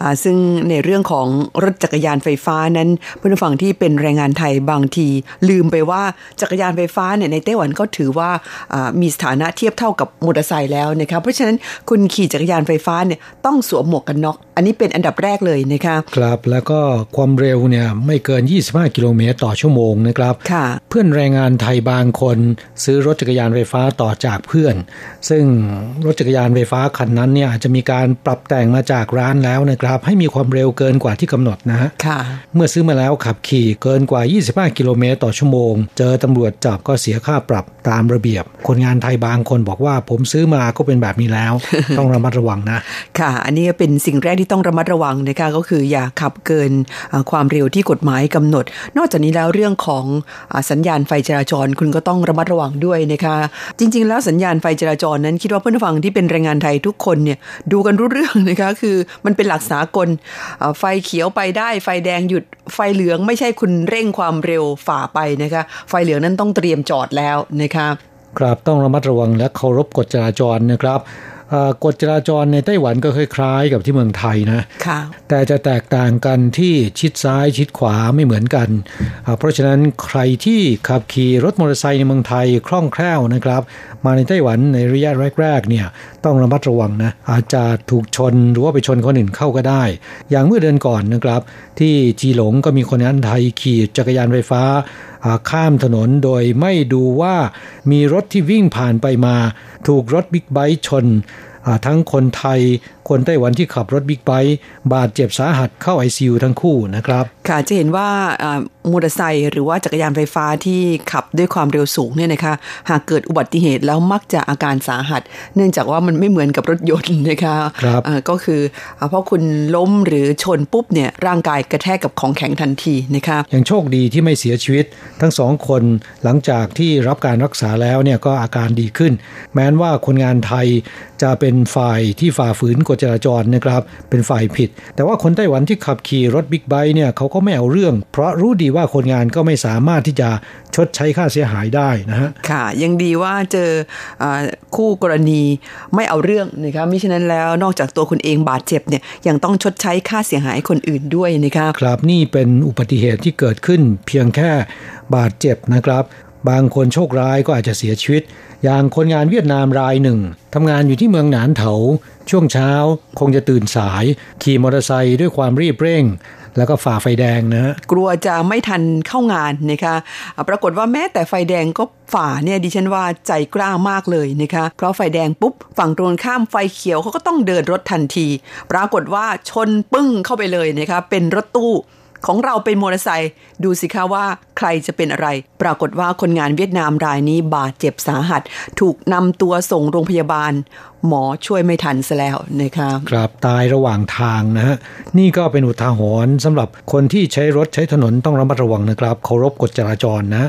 อ่าซึ่งในเรื่องของรถจักรยานไฟฟ้านั้นเพื่อนผู้ฟังที่เป็นแรงงานไทยบางที ลืมไปว่าจักรยานไฟฟ้าเนี่ยในไต้หวันก็ถือว่าอ่ามีสถานะเทียบเท่ากับมอเตอร์ไซค์แล้วนะคะเพราะฉะนั้นคุณขี่จักรยานไฟฟ้าเนี่ยต้องสวมหมวกกันน็อก อันนี้เป็นอันดับแรกเลยนะคะครับแล้วก็ความเร็วเนี่ยไม่เกิน 25 กิโลเมตรต่อชั่วโมงนะครับค่ะเพื่อนแรงงานไทยบางคนซื้อรถจักรยานไฟฟ้าต่อจากเพื่อน ซึ่งรถจักรยานไฟฟ้าคันนั้นเนี่ยอาจจะมีการปรับแต่งมาจากร้านแล้วนะครับ ให้มีความเร็วเกินกว่าที่กำหนดนะฮะค่ะ เมื่อซื้อมาแล้วขับขี่เกินกว่า 25 กิโลเมตรต่อชั่วโมง เจอตำรวจจับก็เสียค่าปรับตามระเบียบ คนงานไทยบางคนบอกว่าผมซื้อมาก็เป็นแบบนี้แล้ว ต้องระมัดระวังนะ ค่ะ อันนี้เป็นสิ่งแรกที่ต้องระมัดระวังนะคะก็คืออย่าขับเกินอ่าความเร็วที่กฎหมายกำหนด นอกจากนี้แล้วเรื่องของอาสัญญาณไฟจราจรคุณก็ต้องระมัดระวังด้วยนะคะ จริง ๆ แล้วสัญญาณไฟจราจรนั้น คิดว่าเพื่อนฟังที่เป็นแรงงานไทยทุกคนเนี่ยดูกันรู้เรื่องนะคะคือมันเป็นหลักสากลไฟเขียวไปได้ ไฟแดงหยุดไฟเหลืองไม่ใช่คุณเร่งความเร็วฝ่าไปนะคะไฟเหลืองนั้นต้องเตรียมจอดแล้วนะคะครับต้องระมัดระวังและเคารพกฎจราจรนะครับ กฎจราจรในไต้หวันก็คล้ายๆกับที่เมืองไทยนะค่ะแต่จะแตกต่างกันที่ชิดซ้ายชิดขวาไม่เหมือนกันอ่าเพราะฉะนั้นใครที่ขับขี่รถมอเตอร์ไซค์ในเมืองไทยคล่องแคล่วนะครับ มาในไต้หวันในระยะแรกๆเนี่ยต้องระมัดระวังนะอาจจะถูกชนหรือว่าไปชนคนอื่นเข้าก็ได้ อย่างเมื่อเดือนก่อนนะครับ ที่จีหลงก็มีคนงานไทยขี่จักรยานไฟฟ้าอ่าข้ามถนนโดยไม่ดูว่ามีรถที่วิ่งผ่านไปมา ถูกรถบิ๊กไบค์ชนทั้งคนไทย คนไต้หวันที่ขับรถบิ๊กไบค์บาดเจ็บสาหัสเข้า ICU ทั้งคู่นะครับ ค่ะจะเห็นว่าอ่ามอเตอร์ไซค์หรือว่าจักรยานไฟฟ้าที่ขับด้วยความเร็วสูงเนี่ยนะคะ หากเกิดอุบัติเหตุแล้วมักจะอาการสาหัส เนื่องจากว่ามันไม่เหมือนกับรถยนต์นะคะครับอ่าก็คืออ่าเพราะคุณล้มหรือชนปุ๊บเนี่ยร่างกายกระแทกกับของแข็งทันทีนะคะยังโชคดีที่ไม่เสียชีวิตทั้งสองคนหลังจากที่รับการรักษาแล้วเนี่ยก็อาการดีขึ้น แม้นว่าคนงานไทยจะเป็นฝ่ายที่ฝ่าฝืนกฎจราจรนะครับ เป็นฝ่ายผิด แต่ว่าคนไต้หวันที่ขับขี่รถบิ๊กไบค์เนี่ยเขาก็ไม่เอาเรื่อง เพราะรู้ดีว่าคนงานก็ไม่สามารถที่จะชดใช้ค่าเสียหายได้นะฮะค่ะ ยังดีว่าเจออาคู่กรณีไม่เอาเรื่องนะคะมิฉะนั้นแล้วนอกจากตัวคุณเองบาดเจ็บเนี่ยยังต้องชดใช้ค่าเสียหายคนอื่นด้วยนะคะครับนี่เป็นอุบัติเหตุที่เกิดขึ้นเพียงแค่บาดเจ็บนะครับ บางคนโชคร้ายก็อาจจะเสียชีวิต อย่างคนงานเวียดนามรายหนึ่งทำงานอยู่ที่เมืองหนานเถา ช่วงเช้าคงจะตื่นสาย ขี่มอเตอร์ไซค์ด้วยความรีบเร่ง แล้วก็ฝ่าไฟแดงนะกลัวจะไม่ทันเข้างานนะคะอ่าปรากฏว่าแม้แต่ไฟแดงก็ฝ่าเนี่ยดิฉันว่าใจกล้ามากเลยนะคะเพราะไฟแดงปุ๊บฝั่งตรงข้ามไฟเขียวเขาก็ต้องเดินรถทันที ปรากฏว่าชนปึ้งเข้าไปเลยนะคะเป็นรถตู้ ของเราเป็นมอเตอร์ไซค์ดูสิคะว่าใครจะเป็นอะไร ปรากฏว่าคนงานเวียดนามรายนี้บาดเจ็บสาหัส ถูกนำตัวส่งโรงพยาบาล หมอช่วยไม่ทันซะแล้วนะคะครับตายระหว่างทางนะฮะนี่ก็เป็นอุทาหรณ์สำหรับคนที่ใช้รถใช้ถนนต้องระมัดระวังนะครับเคารพกฎจราจรนะ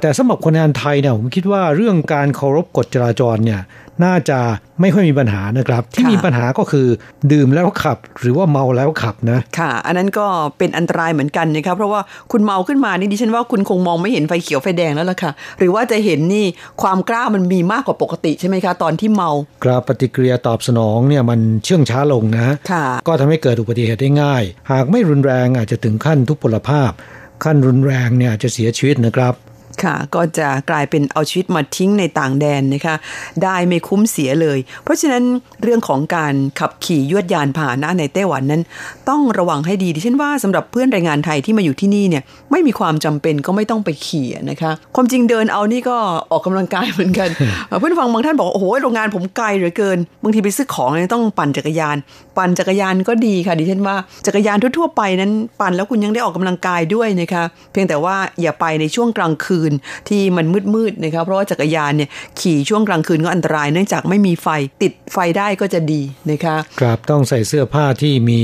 แต่สำหรับคนงานไทยเนี่ยผมคิดว่าเรื่องการเคารพกฎจราจรเนี่ย น่าจะไม่ค่อยมีปัญหานะครับ ที่ค่ะมีปัญหาก็คือดื่มแล้วขับ หรือว่าเมาแล้วขับนะ ค่ะ อันนั้นก็เป็นอันตรายเหมือนกันนะครับ เพราะว่าคุณเมาขึ้นมานี่ดิฉันว่าคุณคงมองไม่เห็นไฟเขียวไฟแดงแล้วล่ะค่ะ หรือว่าจะเห็นนี่ความกล้ามันมีมากกว่าปกติใช่ไหมคะ ตอนที่เมา กราบปฏิกิริยาตอบสนองเนี่ยมันเชื่องช้าลงนะค่ะก็ทำให้เกิดอุบัติเหตุได้ง่าย หากไม่รุนแรงอาจจะถึงขั้นทุพพลภาพ ขั้นรุนแรงเนี่ยอาจจะเสียชีวิตนะครับ ค่ะก็จะกลายเป็นเอาชีวิตมาทิ้งในต่างแดนนะคะ ได้ไม่คุ้มเสียเลย เพราะฉะนั้นเรื่องของการขับขี่ยวดยานพาหนะในไต้หวันนั้น ต้องระวังให้ดีดิฉันว่าสำหรับเพื่อนแรงงานไทยที่มาอยู่ที่นี่เนี่ยไม่มีความจำเป็นก็ไม่ต้องไปขี่นะคะ ความจริงเดินเอานี่ก็ออกกำลังกายเหมือนกัน เพื่อนฟังบางท่านบอกว่าโอ้โหโรงงานผมไกลเหลือเกิน บางทีไปซื้อของเนี่ยต้องปั่นจักรยาน ปั่นจักรยานก็ดีค่ะดิฉันว่าจักรยานทั่วๆไปนั้นปั่นแล้วคุณยังได้ออกกำลังกายด้วยนะคะ เพียงแต่ว่าอย่าไปในช่วงกลางคืนนที่มันมืดๆนะคะเพราะว่าจักรยานเนี่ยขี่ช่วงกลางคืนก็อันตราย เนื่องจากไม่มีไฟติดไฟได้ก็จะดีนะคะครับต้องใส่เสื้อผ้าที่มี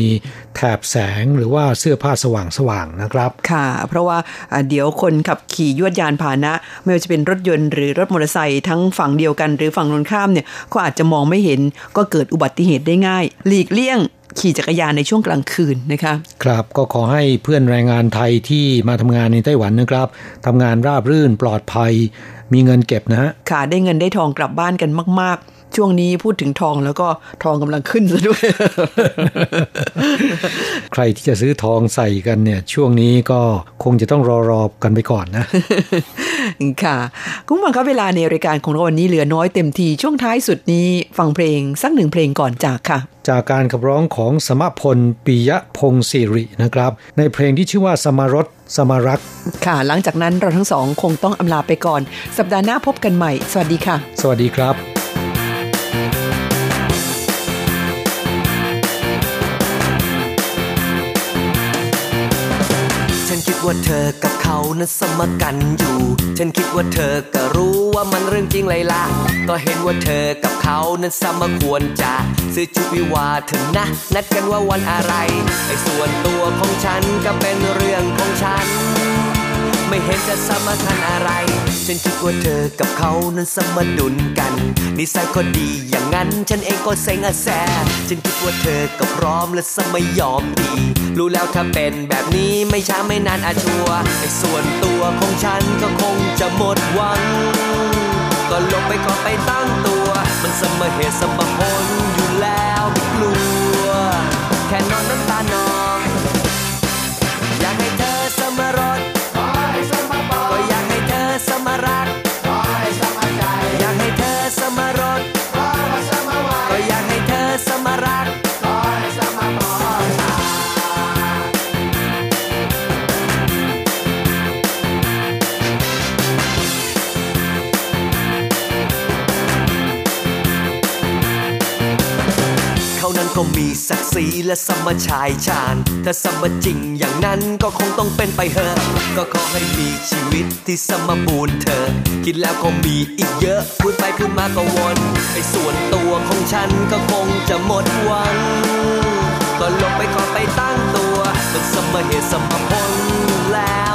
แถบแสงหรือว่าเสื้อผ้าสว่างๆนะครับค่ะ เพราะว่าเดี๋ยวคนขับขี่ยวดยานพาหนะ ไม่ว่าจะเป็นรถยนต์หรือรถมอเตอร์ไซค์ทั้งฝั่งเดียวกัน หรือฝั่งตรงข้ามเนี่ยก็อาจจะมองไม่เห็นก็เกิดอุบัติเหตุได้ง่าย หลีกเลี่ยง ขี่จักรยานในช่วงกลางคืนนะคะครับก็ขอให้เพื่อนแรงงานไทยที่มาทำงานในไต้หวันนะครับทำงานราบรื่นปลอดภัย มีเงินเก็บนะฮะค่ะได้เงินได้ทองกลับบ้านกันมาก ๆ ช่วงนี้พูดถึงทองแล้วก็ทองกำลังขึ้นซะด้วย ใครที่จะซื้อทองใส่กันเนี่ย ช่วงนี้ก็คงจะต้องรอรอกันไปก่อนนะ ค่ะคุณผู้ฟังครับเวลาในรายการของเราวันนี้เหลือน้อยเต็มที ช่วงท้ายสุดนี้ฟังเพลงสักหนึ่งเพลงก่อนจากค่ะ จากการขับร้องของสมพลปิยะพงศิรินะครับ ในเพลงที่ชื่อว่าสมารสสมารัก ค่ะ หลังจากนั้นเราทั้งสองคงต้องอำลาไปก่อน สัปดาห์หน้าพบกันใหม่ สวัสดีค่ะ สวัสดีครับ ว่าเธอกับเขานั้นสมกันอยู่ ฉันคิดว่าเธอก็รู้ว่ามันเรื่องจริงเลยล่ะ ก็เห็นว่าเธอกับเขานั้นสมควรจะซื้อชุดวิวาถึงนะ นัดกันว่าวันอะไร ไอ้ส่วนตัวของฉันก็เป็นเรื่องของฉัน ไม่เห็นจะสมคัญอะไร ฉันคิดว่าเธอกับเขานั้นสมดุลกันนิสัยก็ดีอย่างนั้นฉันเองก็เซ็งอะแซฉันคิดว่าเธอก็พร้อมและสมยอมดี รู้แล้วถ้าเป็นแบบนี้ไม่ช้าไม่นานอาชัวไอ้ส่วนตัวของฉันก็คงจะหมดหวัง ก็ลงไปขอไปตั้งตัว มันสมเหตุสมผลอยู่แล้วไม่กลัว แค่นอนน้ำตา ละสมชายชาญถ้าสมจริงอย่างนั้นก็คงต้องเป็นไปเถอะก็ขอให้มีชีวิตที่สมบูรณ์เธอ คิดแล้วก็มีอีกเยอะ พูดไปพูดมาก็วนไอ้ส่วนตัวของฉันก็คงจะหมดหวังก็ลงไปขอไปตั้งตัว มันสมเหตุสมผลแล้ว